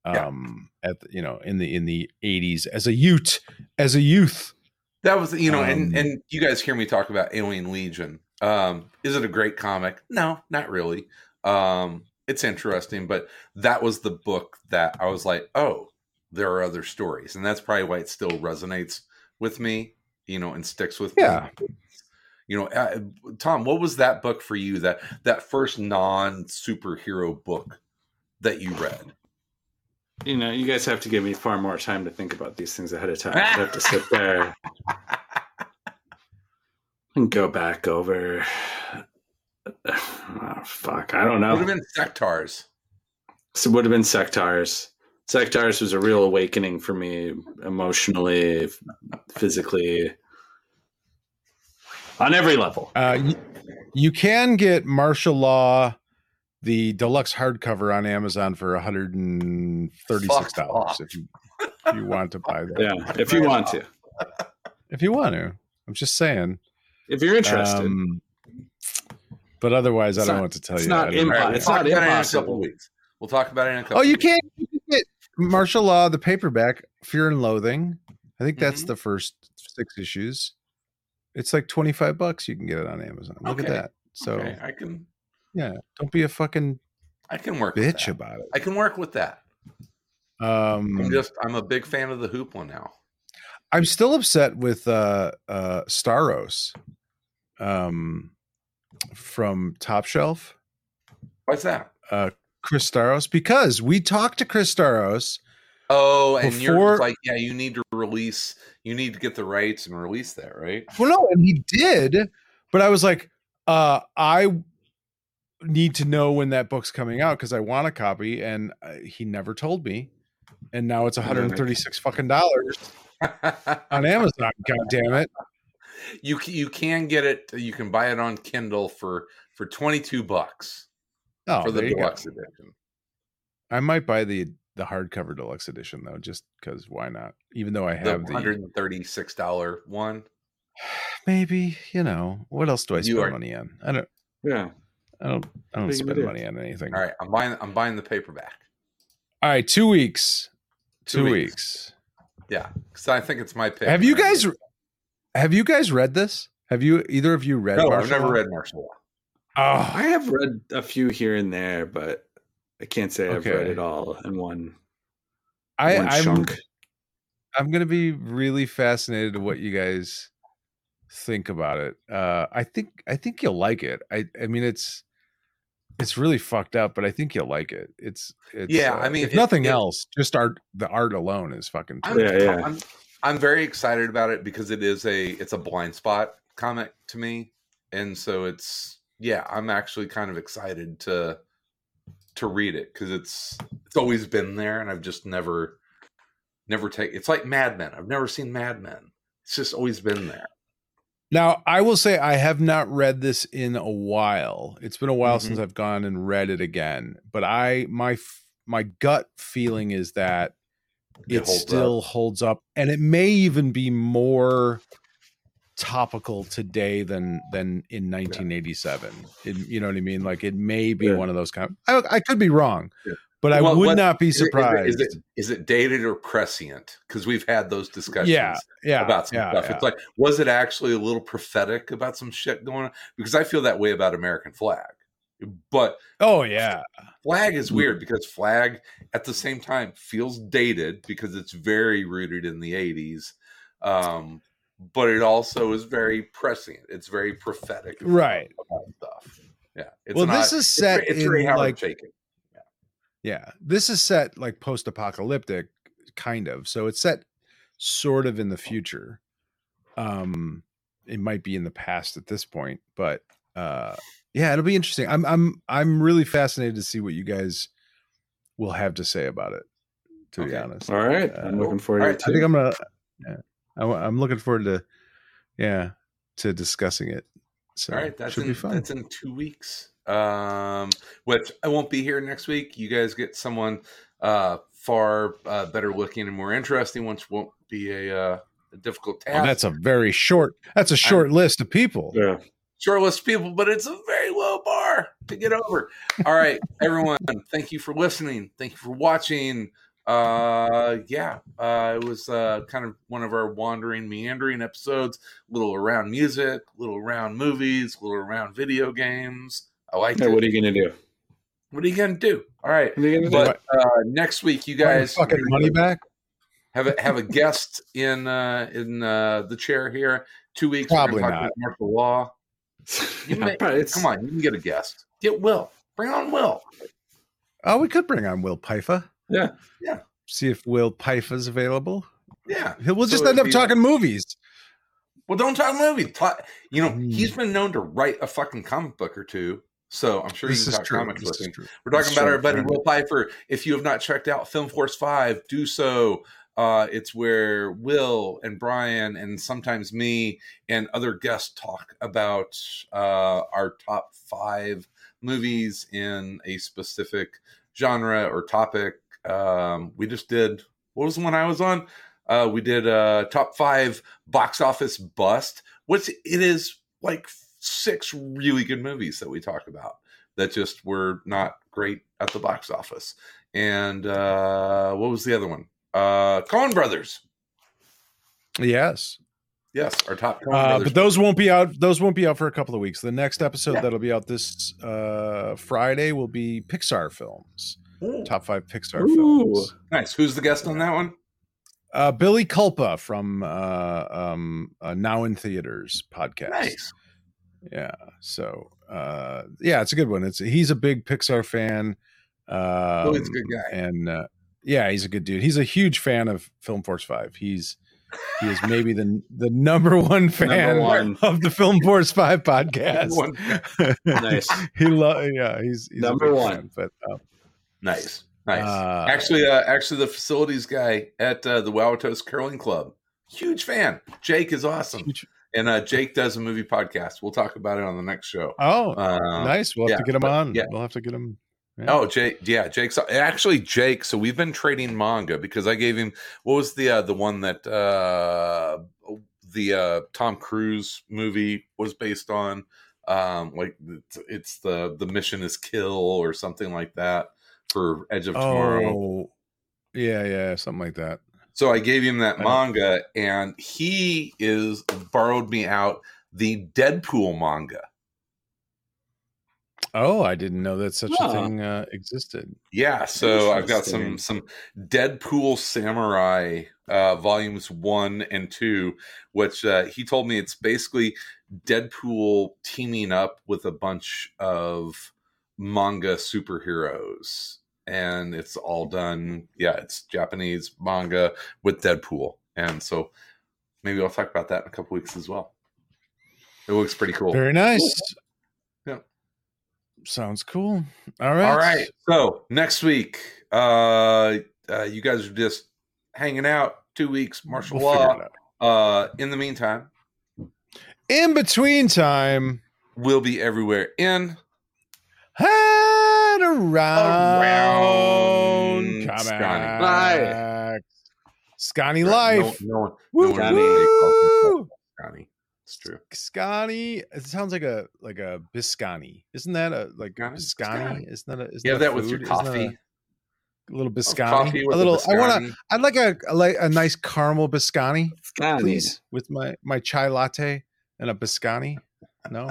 Yeah. Um, at the, you know in the in the eighties as a youth, as a youth. That was, you know, and Um, and you guys hear me talk about Alien Legion. Um, is it a great comic? No, not really. Um, it's interesting, but that was the book that I was like, oh, there are other stories, and that's probably why it still resonates with me, you know, and sticks with Yeah. me. You know, uh, Tom, what was that book for you? That that first non superhero book that you read? You know, you guys have to give me far more time to think about these things ahead of time. I have to sit there and go back over. Oh, fuck, I don't know. Would have been Sectaurs. So it would have been Sectaurs. Sectaurs was a real awakening for me emotionally, physically, on every level. Uh, you, you can get Marshal Law, the deluxe hardcover on Amazon for one hundred and thirty-six dollars if you if you want to buy that. Yeah, if you want to. If you want to, I'm just saying. If you're interested. Um, but otherwise, I don't not- know what to tell it's you. not I don't impo- know. All right, we'll it's not in a impossible. couple weeks. We'll talk about it in a couple. Oh, you weeks. can't you can get Marshal Law, the paperback, Fear and Loathing. I think that's Mhm. the first six issues. It's like 25 bucks. You can get it on Amazon. Look Okay. at that. So, Okay, I can yeah, don't be a fucking I can work bitch about it. I can work with that. Um, I'm just I'm a big fan of the hoop one now. I'm still upset with uh uh Staros um from Top Shelf. What's that? Uh Chris Staros because we talked to Chris Staros. Oh, and you're like, yeah, you need to release, you need to get the rights and release that, right? Well no, and he did, but I was like uh I need to know when that book's coming out because I want a copy and uh, he never told me. And now it's 136 fucking dollars on Amazon. God damn it. You you can get it. You can buy it on Kindle for for 22 bucks Oh, for the go. deluxe edition. I might buy the the hardcover deluxe edition though, just because why not? Even though I have the, 136 dollar one. maybe you know what else do I spend are- money on? I don't. Yeah. I don't. I don't What are you gonna spend money on anything. All right, I'm buying I'm buying the paperback. All right, two weeks. Two Two, weeks. weeks. Yeah, because I think it's my pick. Have you and guys? Have you guys read this? Have you either of you read? No, I've never Law? read Marshal Law. Oh, I have read a few here and there, but I can't say I've read it all in one, I, one I'm. chunk. I'm gonna be really fascinated to what you guys think about it. Uh, I think I think you'll like it. I I mean it's it's really fucked up, but I think you'll like it. It's, it's Yeah, uh, I mean, if it- nothing it- else, just art. The art alone is fucking. I'm. Yeah, yeah. I'm I'm very excited about it because it is a it's a blind spot comic to me, and so it's yeah, I'm actually kind of excited to to read it because it's it's always been there, and I've just never never take. It's like Mad Men. I've never seen Mad Men. It's just always been there. Now, I will say I have not read this in a while. It's been a while Mhm. since I've gone and read it again. But I my my gut feeling is that It it, holds still holds up and it may even be more topical today than than in 1987 It- you know what i mean like it may be Yeah. one of those kind I, I could be wrong Yeah. but i would what- not be Is it- is it- surprised Is it, is it dated or prescient? Because we've had those discussions. yeah yeah about some yeah, stuff. yeah. It's like, was it actually a little prophetic about some shit going on? Because I feel that way about American Flagg. But oh yeah Flagg is weird because Flagg at the same time feels dated because it's very rooted in the 80s. Um, but it also is very prescient. It's very prophetic, Right. stuff. Yeah. It's Well, this is set It's, very in, like- Chaykin. Yeah. This is set like post apocalyptic, kind of. So it's set sort of in the future. Um, it might be in the past at this point, but uh yeah, it'll be interesting. I'm I'm I'm really fascinated to see what you guys will have to say about it, to be honest. All right. Uh, I'm looking forward All to it. I think. I'm gonna yeah, I, am looking forward to yeah, to discussing it. So All right, that's should in be fun. that's in two weeks. Um, which I won't be here next week. You guys get someone uh far uh, better looking and more interesting, which won't be a, uh, a difficult task. Oh, that's a very short that's a short list of people. Yeah. Short list of people, but it's a very low bar to get over. All right, everyone, thank you for listening. Thank you for watching. Uh, yeah, uh, it was uh, kind of one of our wandering, meandering episodes. A little around music, a little around movies, a little around video games. I like Hey, it. what are you gonna do? What are you gonna do? All right, What are you gonna but uh, next week you Want your guys fucking money back? have a have a guest in uh, in uh, the chair here. Two weeks, we're Probably not. about Marshal Law. You Yeah, may- probably come on, you can get a guest. Get Will. Bring on Will. Oh, we could bring on Will Pfeifer. Yeah. Yeah. See if Will Pfeifer's available. Yeah. We'll just it'd end up be talking movies. Well, don't talk movies. Talk, you know, Hmm. he's been known to write a fucking comic book or two. So I'm sure This you can talk true. comics This with is him. true. We're talking This about true. our buddy Will Pfeifer. If you have not checked out Film Force 5, do so. Uh, it's where Will and Brian and sometimes me and other guests talk about uh, our top five movies in a specific genre or topic. Um, we just did, what was the one I was on? Uh, we did uh, top five box office bust, which it is like six really good movies that we talk about that just were not great at the box office. And uh, what was the other one? Uh, Coen Brothers. Yes. Yes, our top Uh, but those won't be out. Those won't be out for a couple of weeks. The next episode Yeah. that'll be out this uh, Friday will be Pixar films. Ooh. Top five Pixar Ooh. films. nice. Who's the guest on that one? Uh, Billy Culpa from uh, um, uh, Now in Theaters podcast. Nice. Yeah. So uh, yeah, it's a good one. It's he's a big Pixar fan. Um, Billy's a good guy. and uh, yeah, he's a good dude. He's a huge fan of Film Force Five. He's he is maybe the the number one fan one. of the Film Force Five podcast. Nice. he love yeah. He's, he's Number one. fan, but uh, Nice. Nice. Uh, actually, uh, actually, the facilities guy at uh, the Wauwatosa Curling Club, huge fan. Jake is awesome, huge- and uh, Jake does a movie podcast. We'll talk about it on the next show. oh, Uh, nice. We'll have yeah, to get him but- on. yeah. We'll have to get him. Yeah. Oh, Jake, yeah, Jake's actually Jake. So we've been trading manga because I gave him what was the uh, the one that uh, the uh, Tom Cruise movie was based on. Um, like it's, it's the the mission is kill or something like that for Edge of Tomorrow. Oh, yeah, yeah, something like that. So I gave him that manga, and he is borrowed me out the Deadpool manga. Oh, I didn't know that such a thing uh, existed. Yeah, so I've got some some Deadpool Samurai uh, volumes one and two, which uh, he told me it's basically Deadpool teaming up with a bunch of manga superheroes, and it's all done. Yeah, it's Japanese manga with Deadpool, and so maybe I'll talk about that in a couple weeks as well. It looks pretty cool. Very nice. Yeah. Sounds cool. All right. All right. So next week, uh, uh, you guys are just hanging out. Two weeks, Marshal We'll law. Uh, in the meantime, In between time, we'll be everywhere in head around, Around comics. Scotty. Scotty No- life. No, one, Woo, no one Scotty. really calls himself woo. Scotty. It's true. Scotty. It sounds like a like a biscotti. Isn't that a like a Biscotti? biscotti? Isn't that a? Isn't You have that with your coffee. A, a little biscotti. a little. I want to. I'd like a, a like a nice caramel biscotti, please, with my my chai latte and a biscotti. No,